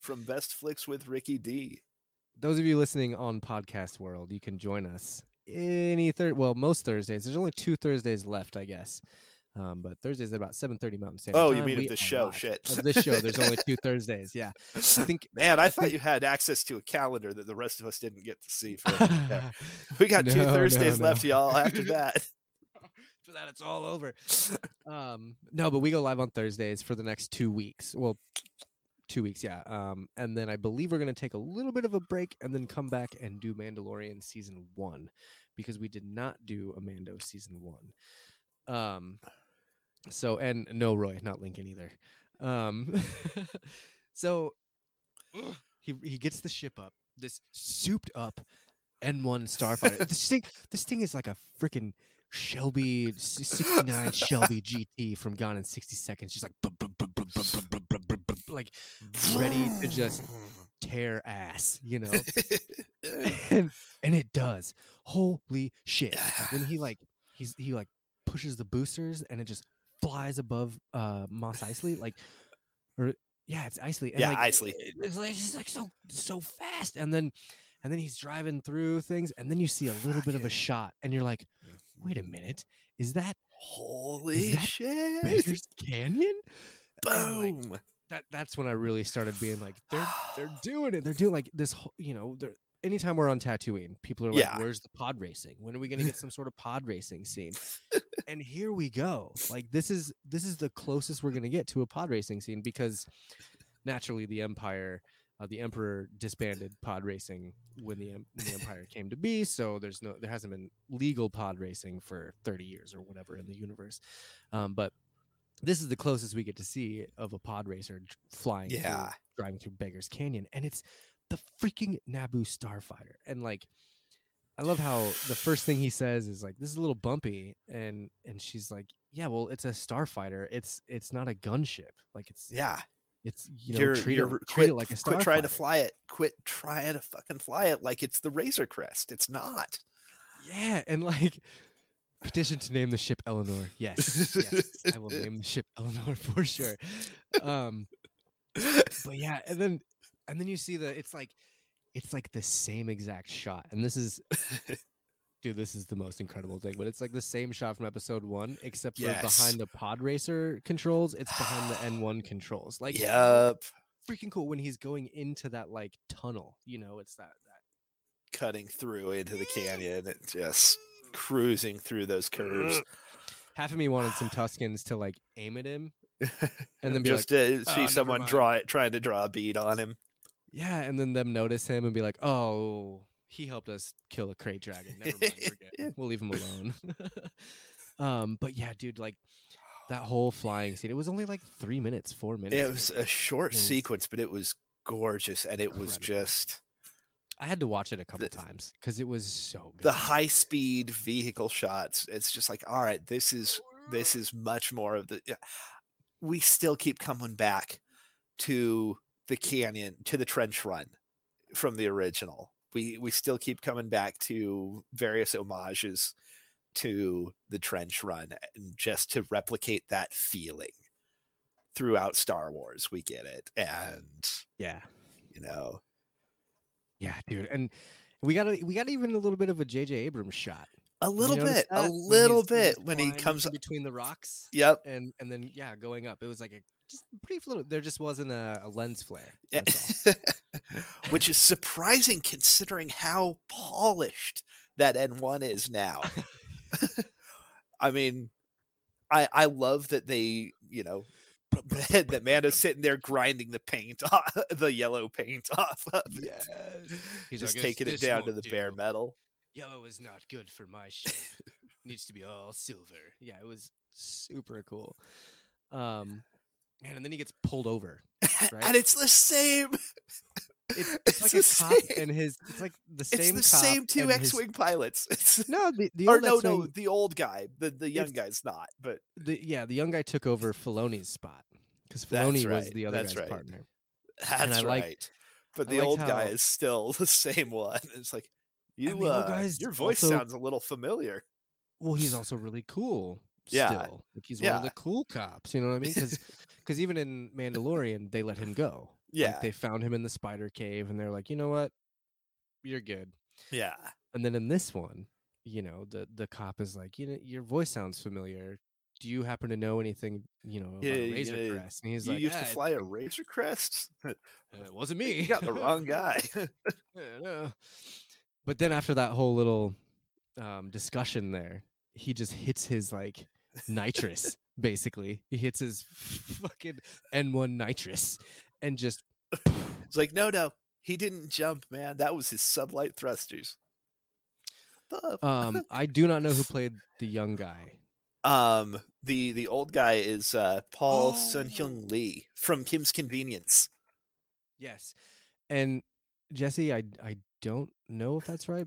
from Best Flicks with Ricky D. those of you listening on podcast world, you can join us any third. Well, most Thursdays. There's only two Thursdays left, I guess. Um, but Thursdays at about 7:30 Mountain Standard Oh, you mean of the show? live. Shit. Of this show, there's only two *laughs* Thursdays. Yeah, I think. *laughs* Man, I thought think- you *laughs* had access to a calendar that the rest of us didn't get to see. For we got two No, no, Thursdays left, y'all. After that, after that it's all over um no but we go live on thursdays for the next two weeks well two weeks yeah um and then i believe we're going to take a little bit of a break and then come back and do mandalorian season one because we did not do a mando season one um so and no Roy, not Lincoln either. Um, so he he gets the ship up, this souped up N1 Starfighter. this thing this thing is like a freaking Shelby 69 Shelby GT from Gone in 60 Seconds. She's like like ready to just tear ass, you know. and, and it does. Holy shit. When he like he's he like pushes the boosters and it just flies above uh Mos Eisley, like or yeah, it's Eisley. And Yeah, like, Eisley. it- It's like it's like so so fast and then and then he's driving through things and then you see a little bit of a shot and you're like wait a minute is that Holy that shit! Beggars Canyon like, Boom! that that's when I really started being like they're they're *sighs* doing it they're doing like this whole you know they're anytime we're on Tatooine people are like Yeah. where's the pod racing when are we going to get some sort of pod racing scene *laughs* and here we go like this is this is the closest we're going to get to a pod racing scene because naturally the empire uh, the emperor disbanded pod racing when the, when the empire *laughs* came to be so there's no there hasn't been legal pod racing for 30 years or whatever in the universe um, but this is the closest we get to see of a pod racer flying through- Yeah. driving through beggars canyon and it's the freaking naboo starfighter and like I love how the first thing he says is like, "This is a little bumpy," and and she's like, "Yeah, well, it's a starfighter. It's it's not a gunship. Like it's Yeah, it's you know you're, treat, you're it, treat quit, it like a quit trying to fly it. Quit trying to fucking fly it like it's the Razor Crest. It's not. Yeah, and like petition to name the ship Eleanor. Yes, yes, I will name the ship Eleanor *laughs* for sure. Um, but yeah, and then and then you see the it's like it's like the same exact shot, and this is *laughs* dude, this is the most incredible thing. But it's like the same shot from episode one, except for Yes. behind the pod racer controls, it's behind the N1 *sighs* controls. Like Yup. freaking cool when he's going into that like tunnel. You know, it's that that Cutting through into the canyon and just cruising through those curves. *sniffs* half of me wanted some Tuscans to like aim at him *laughs* and then be just like, to "Oh, see never someone draw it, trying to draw a bead on him. Yeah, and then them notice him and be like, oh, he helped us kill a krayt dragon. Never mind, *laughs* good. We'll leave him alone. *laughs* um, but yeah, dude, like that whole flying scene, it was only like three minutes, four minutes. It was a short was sequence, but it was gorgeous, and it was incredible. just I had to watch it a couple the- times because it was so good. the high speed vehicle shots. It's just like, all right, this is this is much more of the. yeah. We still keep coming back to the canyon, to the trench run from the original. We we still keep coming back to various homages to the trench run, and just to replicate that feeling throughout Star Wars. We get it, and yeah, you know, yeah, dude, and we got a, we got even a little bit of a J.J. Abrams shot. a little bit, that? a little when bit when he comes. between the rocks. Yep. and and then yeah, going up. It was like a just brief little. There just wasn't a, a lens flare. Yeah. *laughs* Which is surprising considering how polished that N1 is now. *laughs* I mean, I I love that they, you know, *laughs* that man is sitting there grinding the paint off the yellow paint off of it. Yes. He's Just like, taking it down to the bare metal. Yellow is not good for my ship. Needs to be all silver. Yeah, it was super cool. Um, man, and then he gets pulled over. *laughs* Right? And it's the same. *laughs* It's, it's like a cop same- and his. It's like the *laughs* same. It's the same two X-wing pilots. It's, No, the, the or old no, no, the old guy. The the young guy's not, but the yeah, the young guy took over Filoni's spot because Filoni was the other that's guy's right. partner. That's right. But the liked old guy is still the same one. It's like you, uh, guy's your voice also- sounds a little familiar. Well, he's also really cool. Yeah, Still. Like he's one of the cool cops. You know what I mean? Because even in Mandalorian, they let him go. Like, Yeah, they found him in the spider cave, and they're like, you know what? you're good. Yeah. And then in this one, you know, the the cop is like, you know, your voice sounds familiar. Do you happen to know anything, you know, about Yeah, Razor yeah, Crest? And he's you like, used "Ah, to fly a Razor Crest? *laughs* uh, it wasn't me. you got the wrong *laughs* guy. *laughs* Yeah, no. But then after that whole little um, discussion there, he just hits his like nitrous. Basically, he hits his *laughs* fucking N1 nitrous and just it's like, no, no, he didn't jump, man. That was his sublight thrusters. Um. *laughs* I do not know who played the young guy. Um, the the old guy is uh Paul Sun Oh. Hyung Lee from Kim's Convenience. Yes, and Jesse, I I don't know if that's right.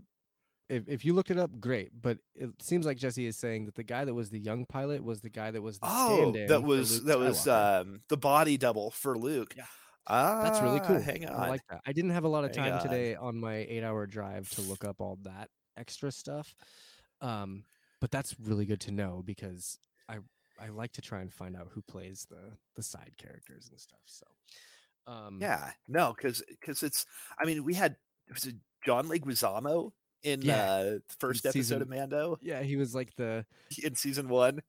If if you looked it up, great. But it seems like Jesse is saying that the guy that was the young pilot was the guy that was the Oh, that was that was um the body double for Luke. Yeah. Ah, That's really cool. Hang on. I like that. I didn't have a lot of Hang time on. today on my eight-hour drive to look up all that extra stuff. Um, but that's really good to know because I I like to try and find out who plays the the side characters and stuff. So, um, yeah, no, because because it's. I mean, we had was it John Leguizamo in Yeah, uh the first episode season- of Mando yeah, he was like the *laughs* in season one.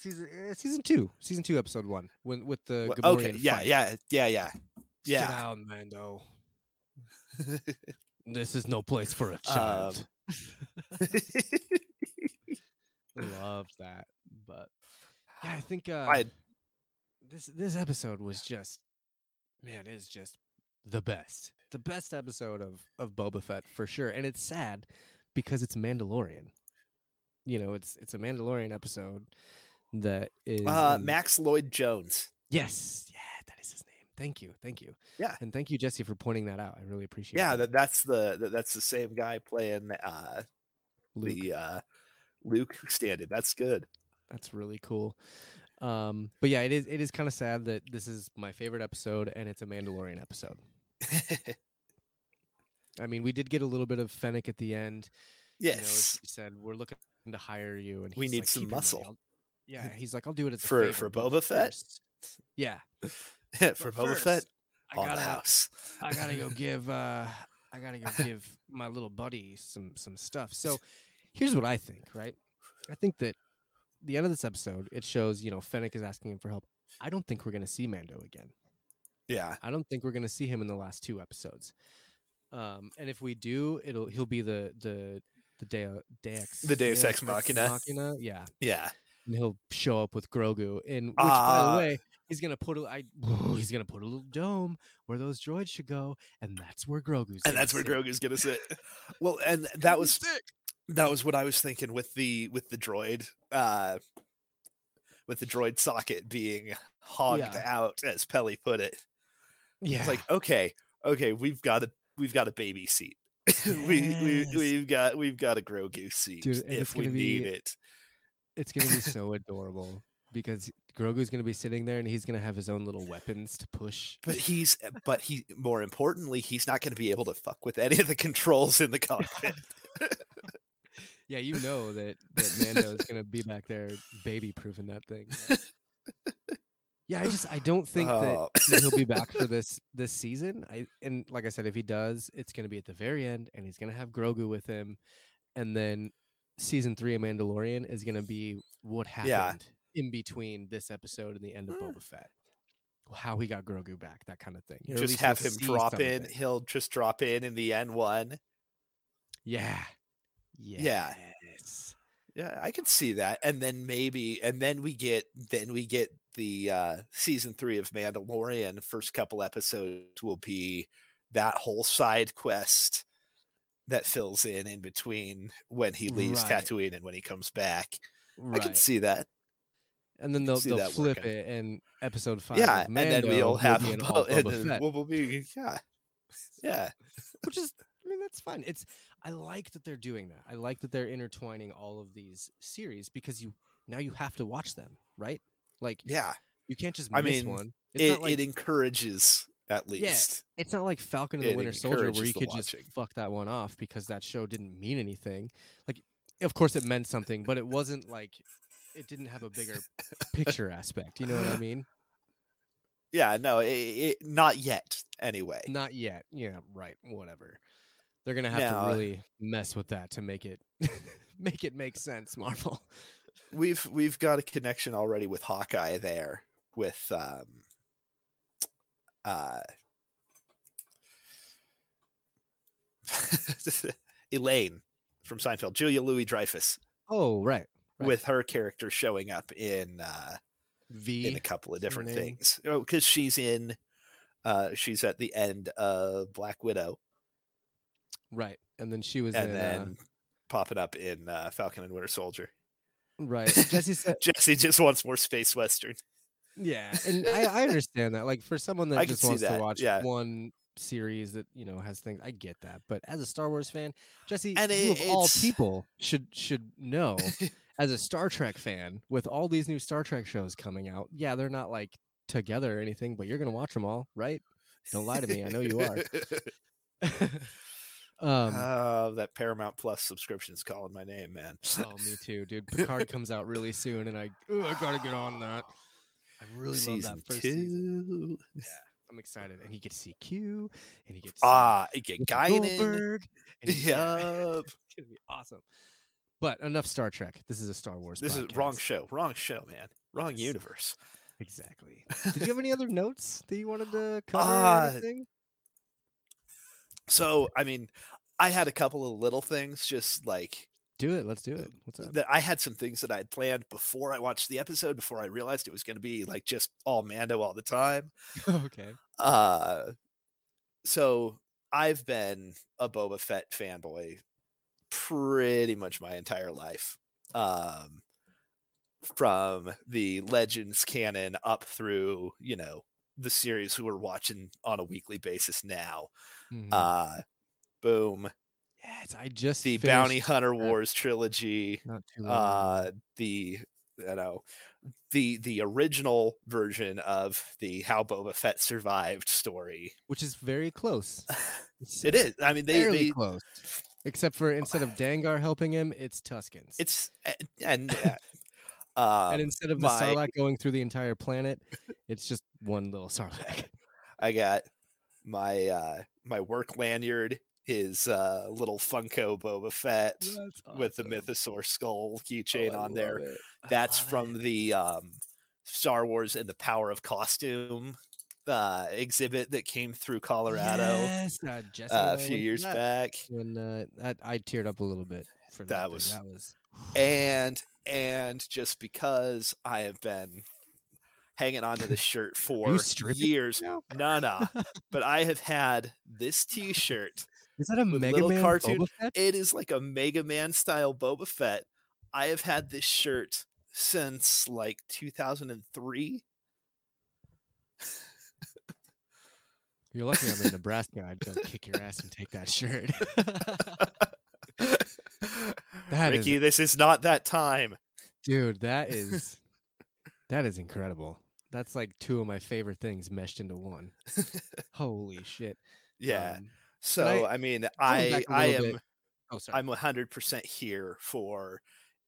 season uh, season two, season two, episode one, when with the Gamorrean okay, yeah, fight. yeah, yeah, yeah, Sit yeah. down, Mando. *laughs* This is no place for a Um, child. *laughs* Love that, but yeah, I think uh, I this this episode was just man, it is just the best, the best episode of of Boba Fett for sure, and it's sad because it's Mandalorian. You know, it's it's a Mandalorian episode that is uh Max Lloyd Jones. Yes, yeah, that is his name. Thank you, thank you. Yeah. and thank you, Jesse, for pointing that out. I really appreciate. It. Yeah, that. that, that's the that, that's the same guy playing uh Luke. the uh Luke stand-in. That's good. That's really cool. Um, but yeah, it is it is kind of sad that this is my favorite episode and it's a Mandalorian episode. *laughs* I mean, we did get a little bit of Fennec at the end. You know, yes. he said we're looking to hire you, and We need like, some "Keep your money, muscle." *laughs* Yeah, he's like, I'll do it as For- for Boba Fett? first-" Yeah, *laughs* For but Boba Fett I gotta, house. I gotta go *laughs* give uh I gotta go give my little buddy some some stuff. So here's what I think, right? I think that the end of this episode, it shows, you know, Fennec is asking him for help. I don't think we're gonna see Mando again. Yeah. I don't think we're gonna see him in the last two episodes. Um, and if we do, it'll he'll be the the the Deo, Deus The Deus Ex Machina. yeah, Yeah. and he'll show up with Grogu. And which, by Ah. the way, he's gonna put a I, *sighs* he's gonna put a little dome where those droids should go, and that's where Grogu's. And that's where sit. Grogu's gonna sit. *laughs* Well, and that was that was what I was thinking with the with the droid, uh with the droid socket being hogged Yeah. out, as Peli put it. yeah, It's like, okay, okay, we've got a we've got a baby seat. *laughs* We we we've got we've got a Grogu seat Dude, if we gonna need it. it's gonna be so adorable because Grogu's gonna be sitting there and he's gonna have his own little weapons to push. But he's eh, but he more importantly, he's not gonna be able to fuck with any of the controls in the cockpit. *laughs* Yeah, you know that that Mando is gonna be back there baby proofing that thing. *laughs* Yeah, I just I don't *laughs* think Oh. that that he'll be *laughs* back for this this season. I and like I said, if he does, it's gonna be at the very end, and he's gonna have Grogu with him, and then season three of Mandalorian is gonna be what happened Yeah. in between this episode and the end of Mm. Boba Fett. How he got Grogu back, that kind of thing. Or just have him drop in. He'll just drop in in the N one. Yeah. Yeah. Yes. Yeah, I can see that. And then maybe and then we get then we get the uh season 3 of Mandalorian first couple episodes will be that whole side quest that fills in in between when he leaves Right. Tatooine and when he comes back. Right. I can see that. and then they'll they'll flip working. it and episode five. yeah, and then we'll have be a an *laughs* and then we'll, we'll be yeah. *laughs* Yeah. which is I mean that's fine. It's I like that they're doing that. I like that they're intertwining all of these series because you now you have to watch them, right? Like Yeah. you can't just I miss mean, one. It's It like it encourages at least. Yeah, it's not like Falcon and the Winter Soldier where you could just fuck that one off because that show didn't mean anything. Like of course it meant something, but it wasn't like it didn't have a bigger *laughs* picture aspect. You know what I mean? Yeah, no, it, it, not yet anyway. Not yet. Yeah, right. Whatever. They're gonna have to really mess with that to make it *laughs* make it make sense, Marvel. we've we've got a connection already with Hawkeye there with um uh *laughs* Elaine from Seinfeld, Julia Louis Dreyfus, Oh, right. Right. with her character showing up in uh V. in a couple of different things. Oh, because she's in uh she's at the end of Black Widow Right. And then she was and in then popping up in uh, Falcon and Winter Soldier. uh, right. Jesse *laughs* said Jesse just wants more space western. Yeah, and I, *laughs* I understand that. Like for someone that I just wants to watch yeah. one series that you know has things, I get that. But as a Star Wars fan, Jesse, And you it- of all people should should know. *laughs* as a Star Trek fan, with all these new Star Trek shows coming out, yeah, they're not like together or anything, but you're gonna watch them all, right? Don't lie to me. I know you are. Um, Oh, that Paramount Plus subscription is calling my name, man. oh, me too, dude. Picard *laughs* comes out really soon, and I, ooh, I gotta get on that. I really love that first season. Yeah. *laughs* I'm excited, and he gets to see Q, and he gets to see Ah, you get Guinan. Goldberg, and *laughs* Yup. it's gonna be awesome. But enough Star Trek. This is a Star Wars. This is wrong show. Wrong show, man. Wrong Yes. universe. Exactly. Did you have any other notes that you wanted to cover? or Ah, anything? So, I mean, I had a couple of little things just like Do it. Let's do it. What's up? that I had some things that I had planned before I watched the episode, before I realized it was going to be like just all Mando all the time. *laughs* okay. Uh, so I've been a Boba Fett fanboy pretty much my entire life. Um, from the Legends canon up through, you know, the series who we're watching on a weekly basis now. Mhm. Uh, boom. yes, I just The Bounty finished Hunter that Wars trilogy. Not too long. Uh, the, you know, the the original version of the How Boba Fett Survived story. which is very close. *laughs* It's I mean, they, they close. Except for instead of Dengar helping him, it's Tuskens. it's and uh, *laughs* um, and instead of the my- Sarlacc going through the entire planet, it's just one little Sarlacc. I got my uh my work lanyard is uh little Funko Boba Fett with the Mythosaur skull keychain on there. That's from the um Star Wars and the Power of Costume uh exhibit that came through Colorado Yes, uh, uh, a I few years that back. When uh, that, I teared up a little bit for that. That thing. was- that was and and just because I have been hanging on to this shirt *laughs* for years, no, no, *laughs* but I have had this T-shirt. Is that a Mega Man cartoon- Boba Fett? It is like a Mega Man style Boba Fett. I have had this shirt since like 2003. You're lucky I'm in *laughs* Nebraska. I'd go kick your ass and take that shirt. That is- Ricky, this is not that time. Dude, that is that is incredible. That's like two of my favorite things meshed into one. *laughs* Holy shit. Yeah. Um, so I- I, mean, I I am bit- oh, sorry. I'm 100% here for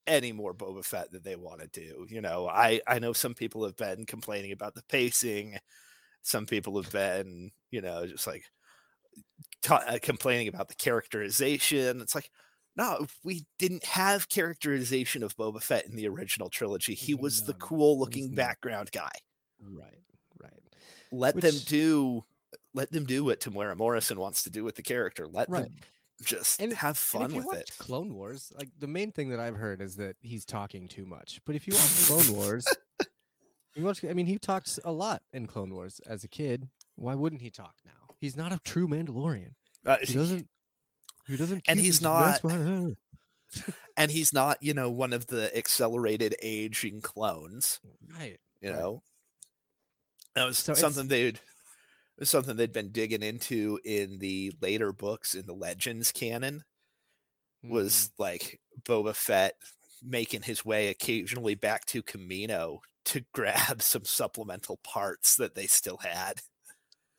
any more Boba Fett that they want to do. You know, I I know some people have been complaining about the pacing. Some people have been, you know, just like ta- uh, complaining about the characterization. It's like, no, we didn't have characterization of Boba Fett in the original trilogy. He was the cool looking background guy. Right, right. Let them do. Let them do what Temuera Morrison wants to do with the character. Let Right. them just And- have fun if with it. Clone Wars, like the main thing that I've heard is that he's talking too much. But if you watch Clone *laughs* Wars, you watch, I mean, he talks a lot in Clone Wars as a kid. Why wouldn't he talk now? He's not a true Mandalorian. Uh, He doesn't. He doesn't. And he's not- *laughs* and he's not you know one of the accelerated aging clones Right. you Right. know that was So something they'd was something they'd been digging into in the later books in the legends canon Mm, was like boba fett making his way occasionally back to Kamino to *laughs* grab some supplemental parts that they still had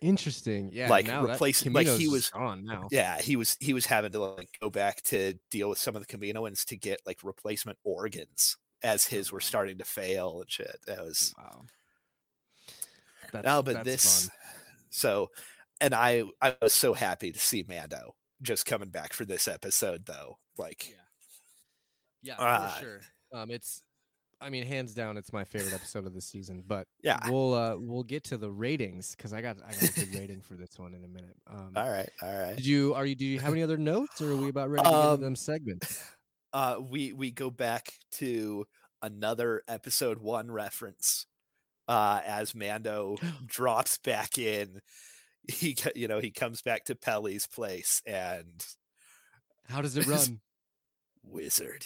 interesting. Yeah. like, that like, he was- gone now. yeah he was he was having to like go back to deal with some of the Kaminoans to get like replacement organs as his were starting to fail and shit that was Wow. That's, no, but that's this fun. so and I I was so happy to see Mando just coming back for this episode though. Like Yeah, Ah. for sure. Um, it's, I mean, hands down, it's my favorite episode of the season. But yeah. we'll uh we'll get to the ratings because I got I got a good rating for this one in a minute. *laughs* Um, All right, all right. did you are you do you have any other notes or are we about ready to Um, them segments? Uh we we go back to another episode 1 reference. Uh as Mando *gasps* drops back in he you know, he comes back to Peli's place and How does it *laughs* run? wizard.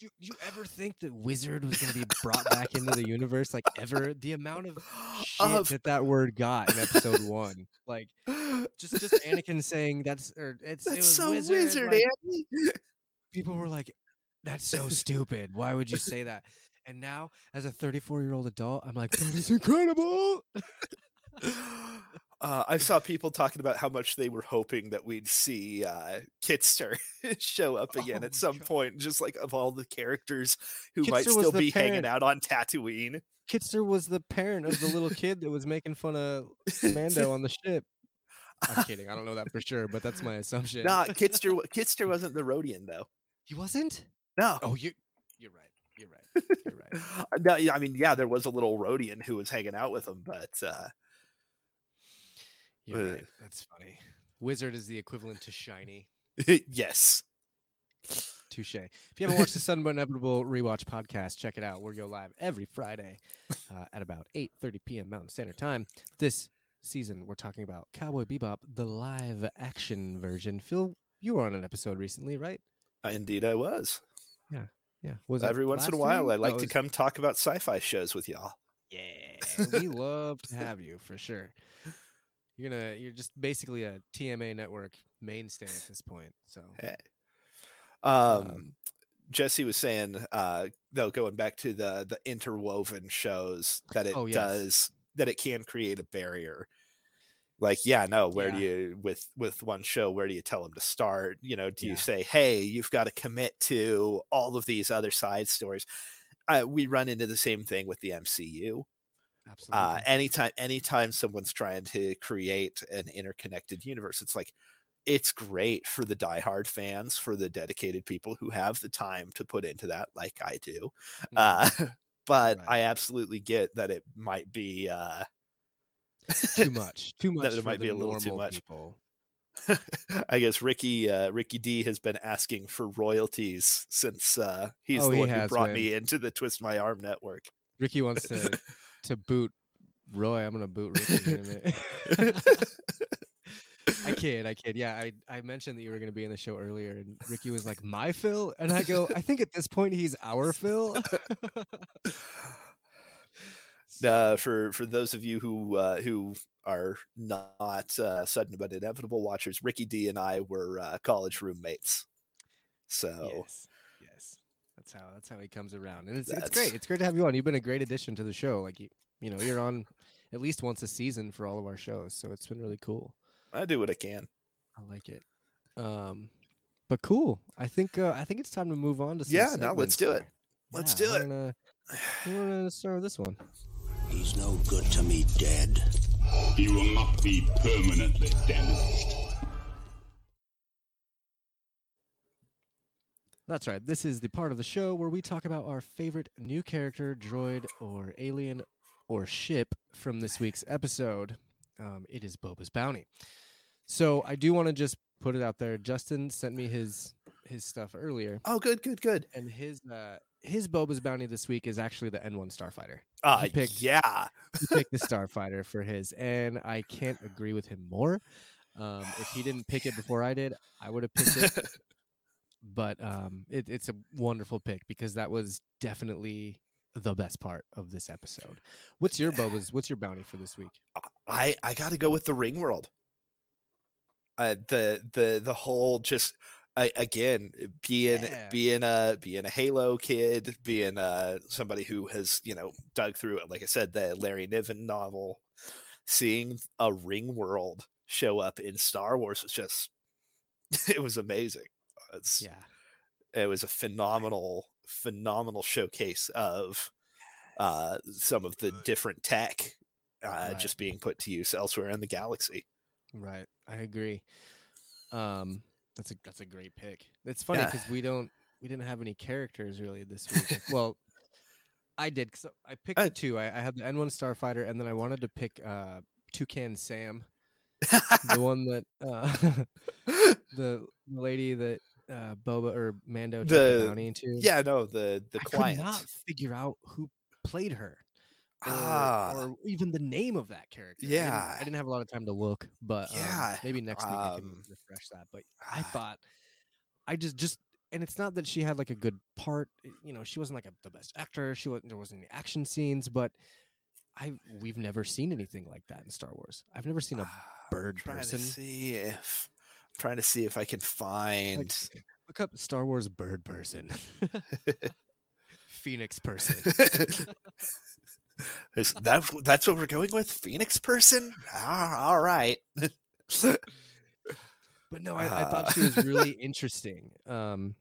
you, you ever think that Wizard was going to be brought back into the universe? Like ever? The amount of *laughs* shit Of- that that word got in episode one, like just just *laughs* Anakin saying that's or it's it That's was so wizard. wizard, like, Andy. people were like, "That's so stupid. Why would you say that?" And now, as a 34 year old adult, I'm like, "That is incredible." Uh, I saw people talking about how much they were hoping that we'd see uh, Kitster *laughs* show up again Oh at some God. point, just like of all the characters who might Kitster was still be hanging out on Tatooine. Kitster was the parent of the little kid that was making fun of Mando on the ship. I'm *laughs* kidding. I don't know that for sure, but that's my assumption. Nah, Kitster. Kitster wasn't the Rodian though. he wasn't. No, Oh, you. You're right. You're right. You're right. *laughs* no. yeah, I mean, yeah, there was a little Rodian who was hanging out with him, but uh, You're Uh. right. That's funny. Wizard is the equivalent to shiny. *laughs* yes, Touche. If you haven't watched the *laughs* Sudden But Inevitable rewatch podcast, check it out. We go live every Friday uh, at about 8:30 p.m. Mountain Standard Time. This season, we're talking about Cowboy Bebop, the live action version. Phil, you were on an episode recently, right? indeed, I was. Yeah. Was Every once in a while, week? I like No, it to come talk about sci-fi shows with y'all. Yeah, we *laughs* love to have you for sure. You're gonna, you're just basically a TMA network mainstay at this point. So, Hey. Um, um, Jesse was saying, uh, though, going back to the the interwoven shows that it Oh, yes. does that it can create a barrier. Like, yeah, no, where do you with with one show, where do you tell them to start? You know, do Yeah. you say, hey, you've got to commit to all of these other side stories? Uh, we run into the same thing with the MCU. absolutely. Uh, anytime anytime someone's trying to create an interconnected universe, it's like it's great for the diehard fans, for the dedicated people who have the time to put into that, like I do. Mhm. Uh, *laughs* but Right. I absolutely get that it might be uh, too much. Too *laughs* much. it for might be a little too much. People. *laughs* I guess Ricky uh, Ricky D has been asking for royalties since uh, he's Oh, the he one who brought me into the Twist My Arm network. Ricky wants *laughs* to to boot Roy. I'm gonna boot Ricky in a minute. I kid, I kid. Yeah, I, I mentioned that you were gonna be in the show earlier, and Ricky was like, "My Phil," and I go, "I think at this point he's our Phil." Uh, for for those of you who uh, who are not uh, sudden but inevitable watchers, Ricky D and I were uh, college roommates. So yes, yes, that's how that's how he comes around, and it's it's great. It's great to have you on. You've been a great addition to the show. Like you, you know, you're on at least once a season for all of our shows, so it's been really cool. I do what I can. I like it. Um, but cool. I think uh, I think it's time to move on to Yeah, Now let's do it. Let's Yeah, do it. Gonna, we're gonna start with this one. He's no good to me dead. He will not be permanently damaged. That's right. This is the part of the show where we talk about our favorite new character, droid, or alien, or ship from this week's episode. Um, it is Boba's Bounty. So I do want to just put it out there. Justin sent me his his stuff earlier, Oh, good, good, good. and his uh, his Boba's Bounty this week is actually the N1 Starfighter. Uh, picked- yeah. He picked the *laughs* Starfighter for his, and I can't agree with him more. Um, if he didn't pick it *sighs* before I did, I would have picked it. *laughs* but um, it, it's a wonderful pick because that was definitely the best part of this episode. What's your Boba's? What's your bounty for this week? I I got to go with the Ring World. Uh, the the the whole just I, again being Yeah. being a being a Halo kid, being uh somebody who has you know dug through it. Like I said, the Larry Niven novel, seeing a Ring World show up in Star Wars was just *laughs* it was amazing. It's, Yeah, it was a phenomenal phenomenal showcase of uh some of the different tech uh Right. just being put to use elsewhere in the galaxy Right. I agree. Um, that's a that's a great pick. It's funny Yeah. because we don't we didn't have any characters really this week. *laughs* Well, I did. So I picked I- the two. I, I had the N1 Starfighter, and then I wanted to pick uh Toucan Sam, the *laughs* one that uh *laughs* the lady that uh Boba or Mando took the, The- bounty into. yeah, no, the the I client. could not figure out who played her. Or, Ah. or even the name of that character. I didn't- Yeah. I didn't, have a lot of time to look, but um, Yeah, maybe next week I can um, refresh that. But I ah, thought I just just and it's not that she had like a good part. You know, she wasn't like a, the best actor. She wasn't. There wasn't any action scenes, but I we've never seen anything like that in Star Wars. I've never seen a ah, bird trying person. to see if trying to see if I can find like, look up Star Wars bird person, *laughs* *laughs* Phoenix person. *laughs* Is that that's what we're going with? Phoenix person? Ah, all right. but no, I, I thought Uh, she was really interesting. Um,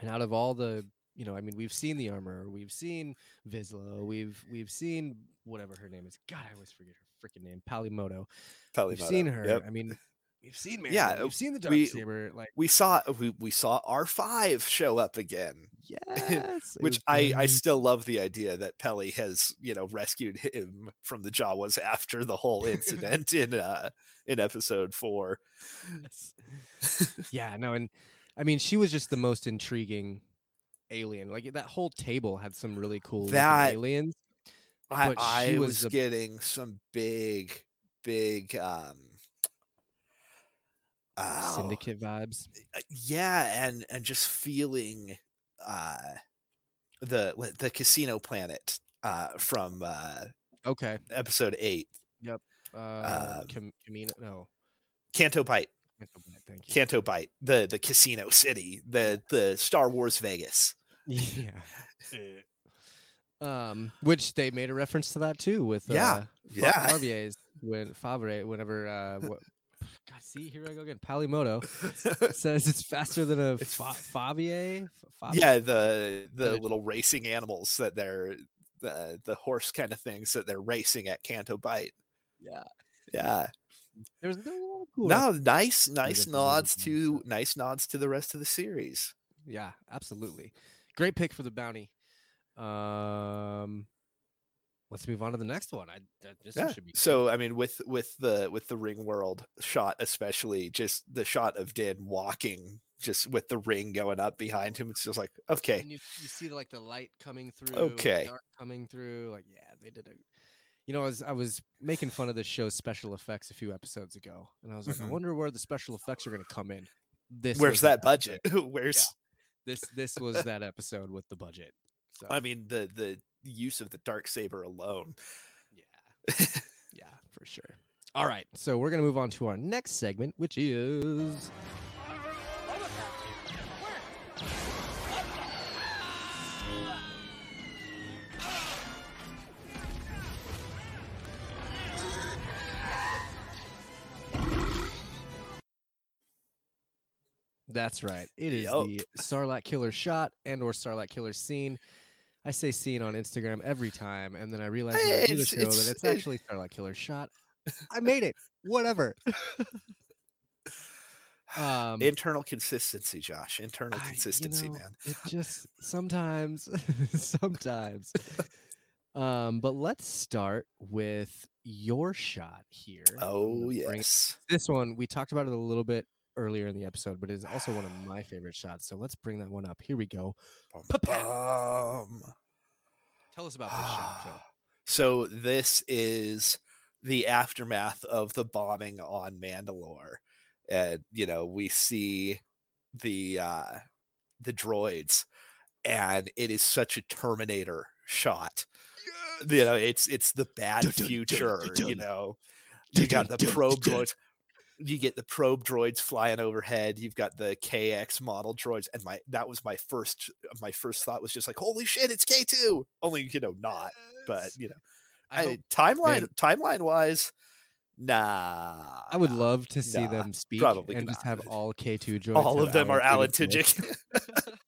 and out of all the, you know, I mean, we've seen the armor, we've seen Vizsla, we've we've seen whatever her name is. God, I always forget her freaking name. Peli Motto. Probably We've seen her. Yep. I mean, we've seen Yeah, we've seen the dark we- saber. Like, We saw we, we saw R five show up again. *laughs* yes, Which I, I still love the idea that Peli has, you know, rescued him from the Jawas after the whole *laughs* incident in uh in episode four. Yeah, no, and I mean, she was just the most intriguing alien. Like that whole table had some really cool That- aliens. I, I was, was the- getting some big, big um oh, Syndicate vibes. uh, yeah, and and just feeling uh the the casino planet uh from uh Okay. episode eight. yep Uh, Um, Cam- Kamino. No. Canto Bight. Thank you. Canto Bight, the the casino city, the the Star Wars Vegas. *laughs* Yeah. um, which they made a reference to that too with Yeah, uh, yeah. Favre's when Favre whenever uh *laughs* what God see here I go again. Peli Motto *laughs* says it's faster than a It's fa- fathier Fav- yeah, the the it- little racing animals that they're the the horse kind of things that they're racing at Canto Bight. yeah. Yeah. there's no cool No, nice, nice nods to nice nods to the rest of the series. yeah absolutely. Great pick for the bounty. Um let's move on to the next one I that, this Yeah. should be. So I mean, with with the with the ring world shot, especially just the shot of Din walking, just with the ring going up behind him, it's just like okay, and you, you see like the light coming through Okay. dark coming through like yeah they did a you know I was I was making fun of this show's special effects a few episodes ago and I was like Mhm. I wonder where the special effects are going to come in this where's that budget? *laughs* episode. where's this this was that episode with the budget so I mean the the use of the dark saber alone. yeah *laughs* yeah for sure all right so we're going to move on to our next segment which is That's right. It is Yup. the Starlight Killer shot and or Starlight Killer scene. I say scene on Instagram every time, and then I realize do the show it's- that it's it- actually Starlight Killer shot. I *laughs* made it. Whatever. *sighs* um, Internal consistency, Josh. Internal I- you consistency, know, man. It *laughs* just sometimes, *laughs* sometimes. Um, but let's start with your shot here. Oh yes. This one we talked about it a little bit earlier in the episode, but it's also one of *sighs* my favorite shots. So let's bring that one up. Here we go. Bum, Tell us about this shot, Phil. *sighs* So this is the aftermath of the bombing on Mandalore. And you know, we see the uh the droids and it is such a Terminator shot. You know, it's it's the bad future, you know. You got the probe droids. You get the probe droids flying overhead. You've got the KX model droids, and my that was my first my first thought was just like, holy shit, it's K two. Only you know not, but you know, I, I, timeline timeline wise, nah. I would love to see nah, them speak probably and just have all K2 droids. all of them are Alan Tudyk. *laughs*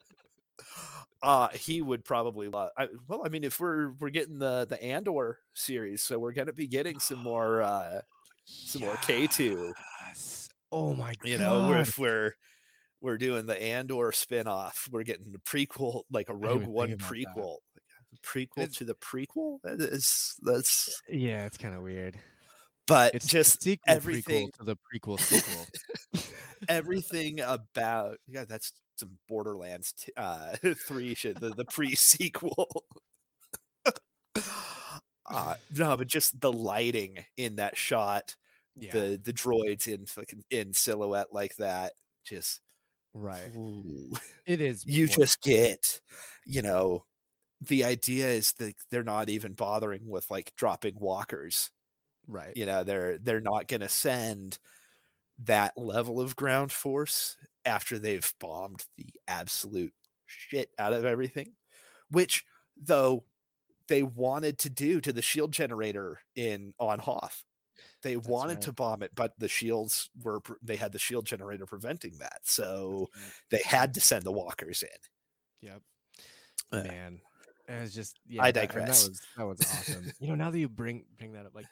uh he would probably love I, well i mean if we're we're getting the the andor series so we're gonna be getting some *gasps* more uh some more k2 Yes. Oh my god. you know we're, if we're we're doing the andor spin-off we're getting the prequel like a rogue one about that. prequel prequel It's- to the prequel that is that's yeah, it's kind of weird. but It's just sequel everything prequel to the prequel sequel. *laughs* everything about yeah that's some borderlands t- uh *laughs* three shit the, the pre-sequel *laughs* uh no but just the lighting in that shot yeah. the the droids in fucking in silhouette like that just right. ooh. It is. you wonderful. just get you know the idea is that they're not even bothering with like dropping walkers right. you know they're they're not going to send that level of ground force after they've bombed the absolute shit out of everything which though they wanted to do to the shield generator in on Hoth. They wanted to bomb it, but the shields were they had the shield generator preventing that. So right. they had to send the walkers in. Yep. Uh, Man, it was just yeah. I digress. That was that was awesome. you know, *laughs* now that you bring bring that up, like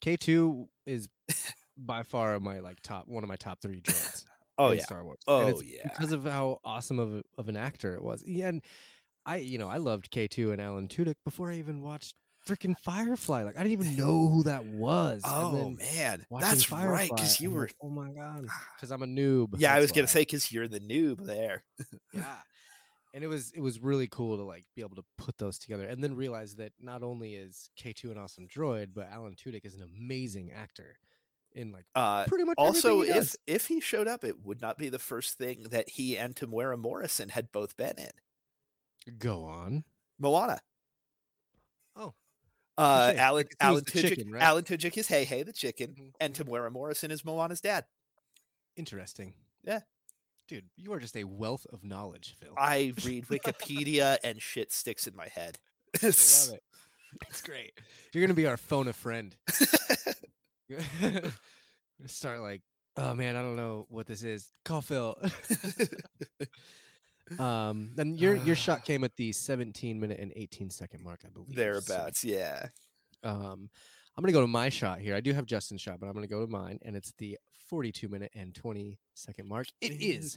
K two is by far my like top one of my top three droids. Oh yeah. Star Wars. Oh it's yeah. because of how awesome of of an actor it was. Yeah, and I you know I loved K two and Alan Tudyk before I even watched freaking Firefly. Like I didn't even know who that was. Oh man, that's right. Firefly, Because you I'm were. like, oh my god, because I'm a noob. Yeah, I was gonna say because you're the noob there. *laughs* yeah and it was it was really cool to like be able to put those together and then realize that not only is k2 an awesome droid but alan tudyk is an amazing actor in like Uh, pretty much also, if does. if he showed up, it would not be the first thing that he and Temuera Morrison had both been in. go on Moana. Uh. Alan Alan Tudyk, chicken, right? Alan Tudyk is Hey Hey the chicken, Mhm, and mhm. Temuera Morrison is Moana's dad. interesting Yeah. dude you are just a wealth of knowledge phil I *laughs* read Wikipedia and shit sticks in my head. I love it it's great you're gonna be our phone a friend *laughs* *laughs* start like oh man i don't know what this is call phil Um, then your your shot came at the 17 minute and 18 second mark, I believe. so, Thereabouts, yeah. Um, I'm gonna go to my shot here. I do have Justin's shot, but I'm gonna go to mine, and it's the 42 minute and 20 second mark. It is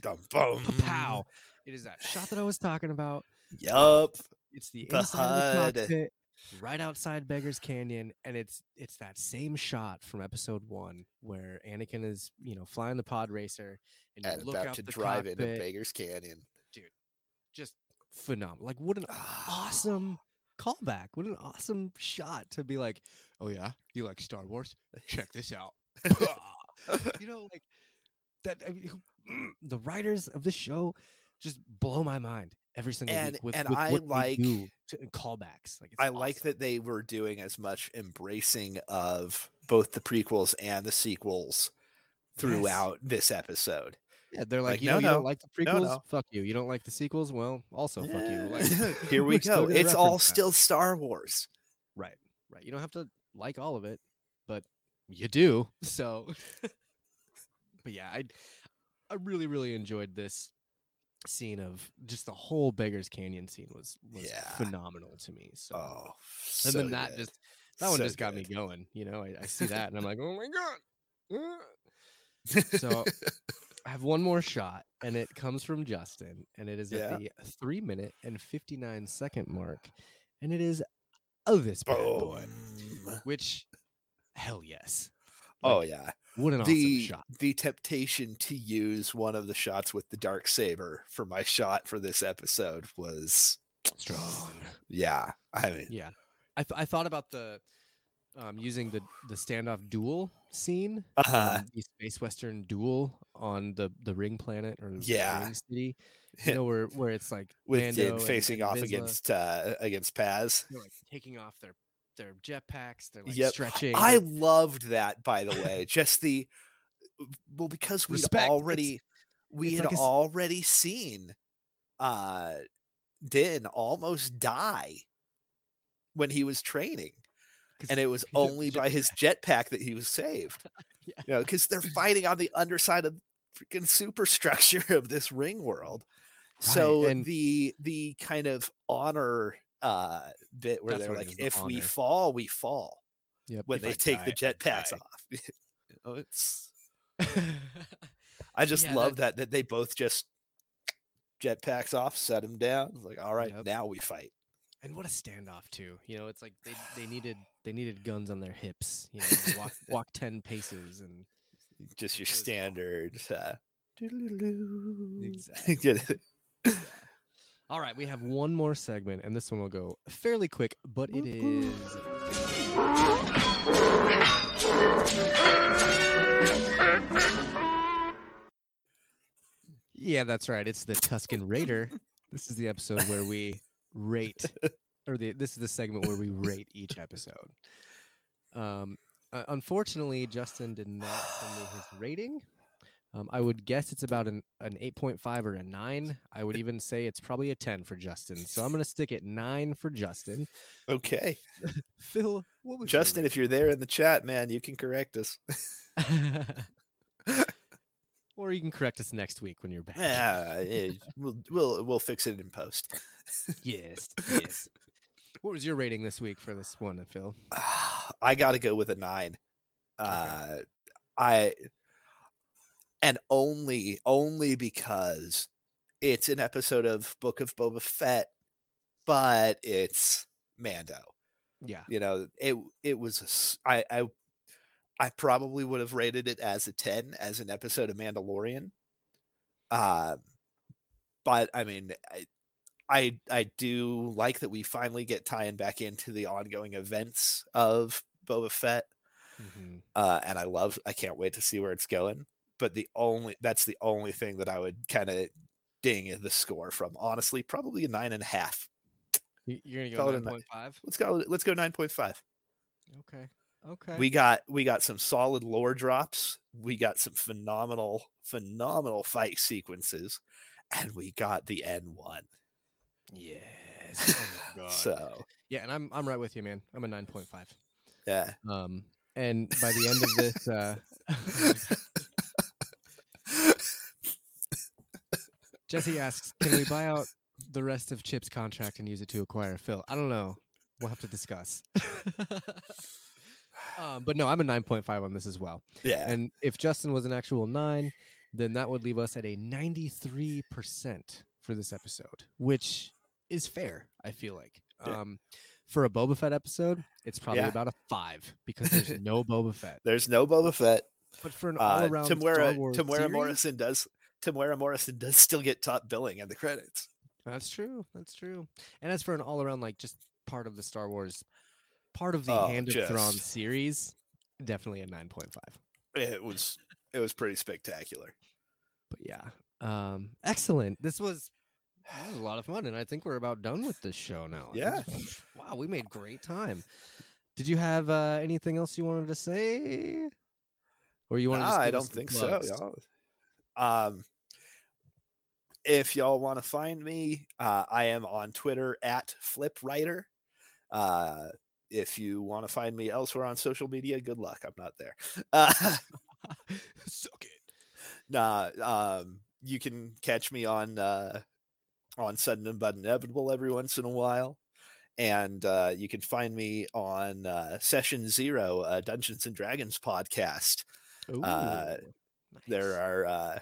pow. It is that shot that I was talking about. Yup. It's the, The inside of the cockpit, right outside Beggar's Canyon, and it's it's that same shot from Episode One where Anakin is you know flying the pod racer and you And look about out to the drive into Beggar's Canyon. Just phenomenal. Like what an awesome *sighs* callback. What an awesome shot to be like, oh yeah, you like Star Wars? Check this out. *laughs* *laughs* you know, like that. I mean, mm, the writers of the show just blow my mind every single And- week with, and with I like- callbacks. Like it's I like that they were doing as much embracing of both the prequels and the sequels throughout this episode. Yeah, they're like, like, you no, know, you don't like the no, prequels? no. Fuck you. You don't like the sequels? Well, also fuck you. Like, *laughs* Here *laughs* we go. It's all that. still Star Wars. Right, right. You don't have to like all of it, but you do. *laughs* So, but yeah, I I really really enjoyed this scene of just the whole Beggars Canyon scene was was Yeah. phenomenal to me. So, Oh, and so then that good. just that one So just got me going. You know, I, I see that and I'm like, oh my god. uh." So I have one more shot, and it comes from Justin, and it is Yeah. at the three minute and fifty nine second mark, and it is oh this bad boy, which hell yes. Oh yeah. what an awesome the shot! the temptation to use one of the shots with the dark saber for my shot for this episode was Strong. *sighs* yeah. I mean Yeah, I th- I thought about the um using the the standoff duel scene, Uh-huh. um, the space western duel on the the ring planet or the Yeah. ring city. *laughs* You know where where it's like with facing off against uh against Paz. they're like taking off their their jetpacks. They're like Yep. stretching. I loved that by the way. Just the well because we'd Respect, it's- already we it's had like a already seen uh Din almost die when he was training. And it was *laughs* the only by his jetpack that he was saved. *laughs* Yeah. You know, because they're fighting on the underside of freaking superstructure of this ring world. So and- the the kind of honor uh bit where That's they're like, the if we fall, we fall Yep, when if they I take the die, I jetpacks off. *laughs* oh, it's I just Yeah, love that that they both just jetpacks off, set him down. Like, all right, Yep. now we fight. And what a standoff too. You know, it's like they they needed they needed guns on their hips. You know, walk *laughs* walk ten paces and Just your It was cool. standard. Uh, Exactly. *laughs* All right, we have one more segment, and this one will go fairly quick, but it is. Yeah, that's right. It's the Tusken Raider. *laughs* This is the episode where we rate, *laughs* or the this is the segment where we rate each episode. Um, uh, unfortunately, Justin did not send me his rating. Um, I would guess it's about an, an 8.5 or a 9. I would even say it's probably a 10 for Justin. So I'm going to stick at 9 for Justin. Okay. *laughs* Phil, what was Justin, if you're there in the chat, man, you can correct us. *laughs* or you can correct us next week when you're back. Yeah, yeah, we'll we'll we'll fix it in post. Yes, yes. *laughs* What was your rating this week for this one, Phil? *sighs* I got to go with a nine. Uh, I and only only because it's an episode of Book of Boba Fett, but it's Mando. Yeah. You know, it it was a s- I I I probably would have rated it as a ten as an episode of Mandalorian. Uh, but I mean, I, I I do like that we finally get tying back into the ongoing events of Boba Fett, Mhm. uh, and I love. I can't wait to see where it's going. But the only that's the only thing that I would kind of ding the score from. Honestly, probably a nine and a half. You- You're going to go it a ni- 9.5? Let's go. Let's go nine point five. Okay. Okay. We got we got some solid lore drops. We got some phenomenal phenomenal fight sequences, and we got the N one. Yes. Oh my *laughs* God. So yeah, and I'm I'm right with you, man. I'm a 9.5. yeah. Um, and by the end of this, uh, *laughs* Jesse asks, "Can we buy out the rest of Chip's contract and use it to acquire Phil?" I don't know. We'll have to discuss. *laughs* um, but no, I'm a 9.5 on this as well. yeah. And if Justin was an actual nine, then that would leave us at a 93% for this episode, which is fair, I feel like. Yeah. Um, for a Boba Fett episode, it's probably Yeah. about a five because there's *laughs* no Boba Fett. There's no Boba Fett. But for an all Uh, around Star Temuera Wars Temuera Morrison does Temuera Morrison does still get top billing in the credits. That's true. That's true. And as for an all around, like just part of the Star Wars, part of the Oh, Hand of Thrawn series, definitely a 9.5. It was it was pretty spectacular. But yeah, um, excellent. This was, this was a lot of fun, and I think we're about done with this show now. Yeah. *laughs* Wow, we made great time. Did you have uh, anything else you wanted to say, or you want? Nah, I don't think so. y'all. Um, if y'all want to find me, uh, I am on Twitter at FlipWriter. Uh, if you want to find me elsewhere on social media, good luck. I'm not there. *laughs* Uh, *laughs* Suck it. nah, um, you can catch me on uh, on Sudden but Inevitable every once in a while. And uh, you can find me on uh, Session Zero, a Dungeons and Dragons podcast. Uh, Ooh, there are uh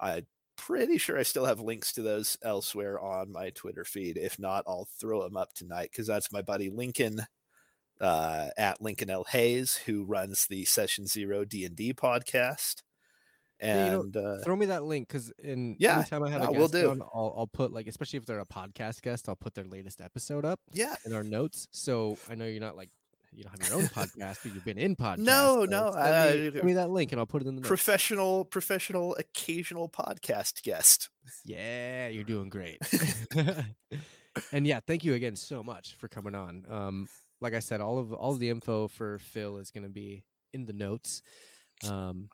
i'm pretty sure i still have links to those elsewhere on my twitter feed if not i'll throw them up tonight because that's my buddy lincoln uh at lincoln l hayes who runs the session zero d&d podcast Yeah, you know, and uh Throw me that link because in Yeah, anytime I have a guest will do. on, I'll, I'll put like especially if they're a podcast guest, I'll put their latest episode up yeah in our notes. So I know you're not like you don't have your own podcast, but you've been in podcast. No, so no, Send, I- me, send me that link and I'll put it in the notes. professional professional occasional podcast guest Yeah, you're doing great. *laughs* *laughs* *laughs* and yeah, thank you again so much for coming on. Um, like I said, all of all of the info for Phil is going to be in the notes. Um,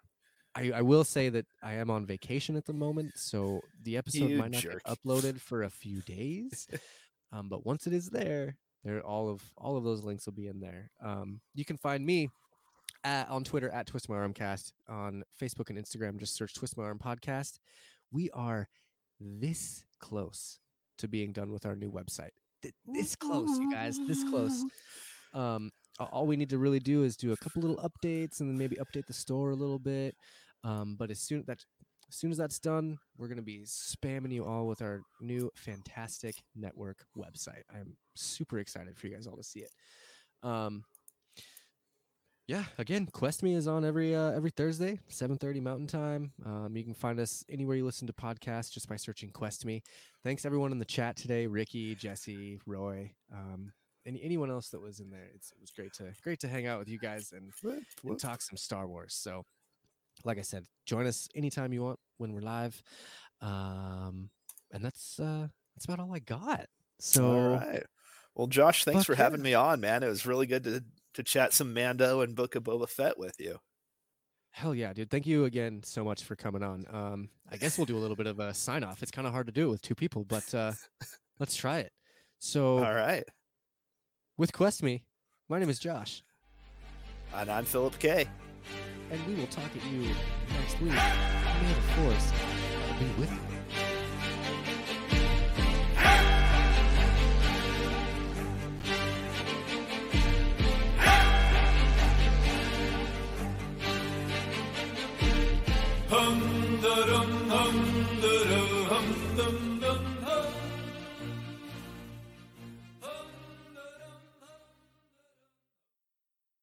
I, I will say that I am on vacation at the moment, so the episode You might not jerk. get *laughs* uploaded for a few days. um, but once it is there, there all of all of those links will be in there. Um, you can find me at, on Twitter at Twist My Arm Cast on Facebook and Instagram. Just search Twist My Arm Podcast. We are this close to being done with our new website. Th- This close, you guys. This close. Um, all we need to really do is do a couple little updates and then maybe update the store a little bit. Um, but as soon that as soon as that's done, we're gonna be spamming you all with our new fantastic network website. I'm super excited for you guys all to see it. Um, yeah, again, Quest Me is on every uh, every Thursday, 7:30 Mountain Time. Um, you can find us anywhere you listen to podcasts just by searching Quest Me. Thanks everyone in the chat today, Ricky, Jesse, Roy, um, any anyone else that was in there. It's, it was great to great to hang out with you guys and, and talk some Star Wars. So, like I said, join us anytime you want when we're live. Um, and that's uh, that's about all I got. So, All right. Well, Josh, thanks for yeah. having me on, man. It was really good to to chat some Mando and Book of Boba Fett with you. Hell yeah, dude. Thank you again so much for coming on. Um, I guess we'll do a little bit of a sign off. It's kind of hard to do with two people, but uh, *laughs* let's try it. So, All right. with Quest Me, my name is Josh, And I'm Philip K. and we will talk at you next week. May the Force be with you.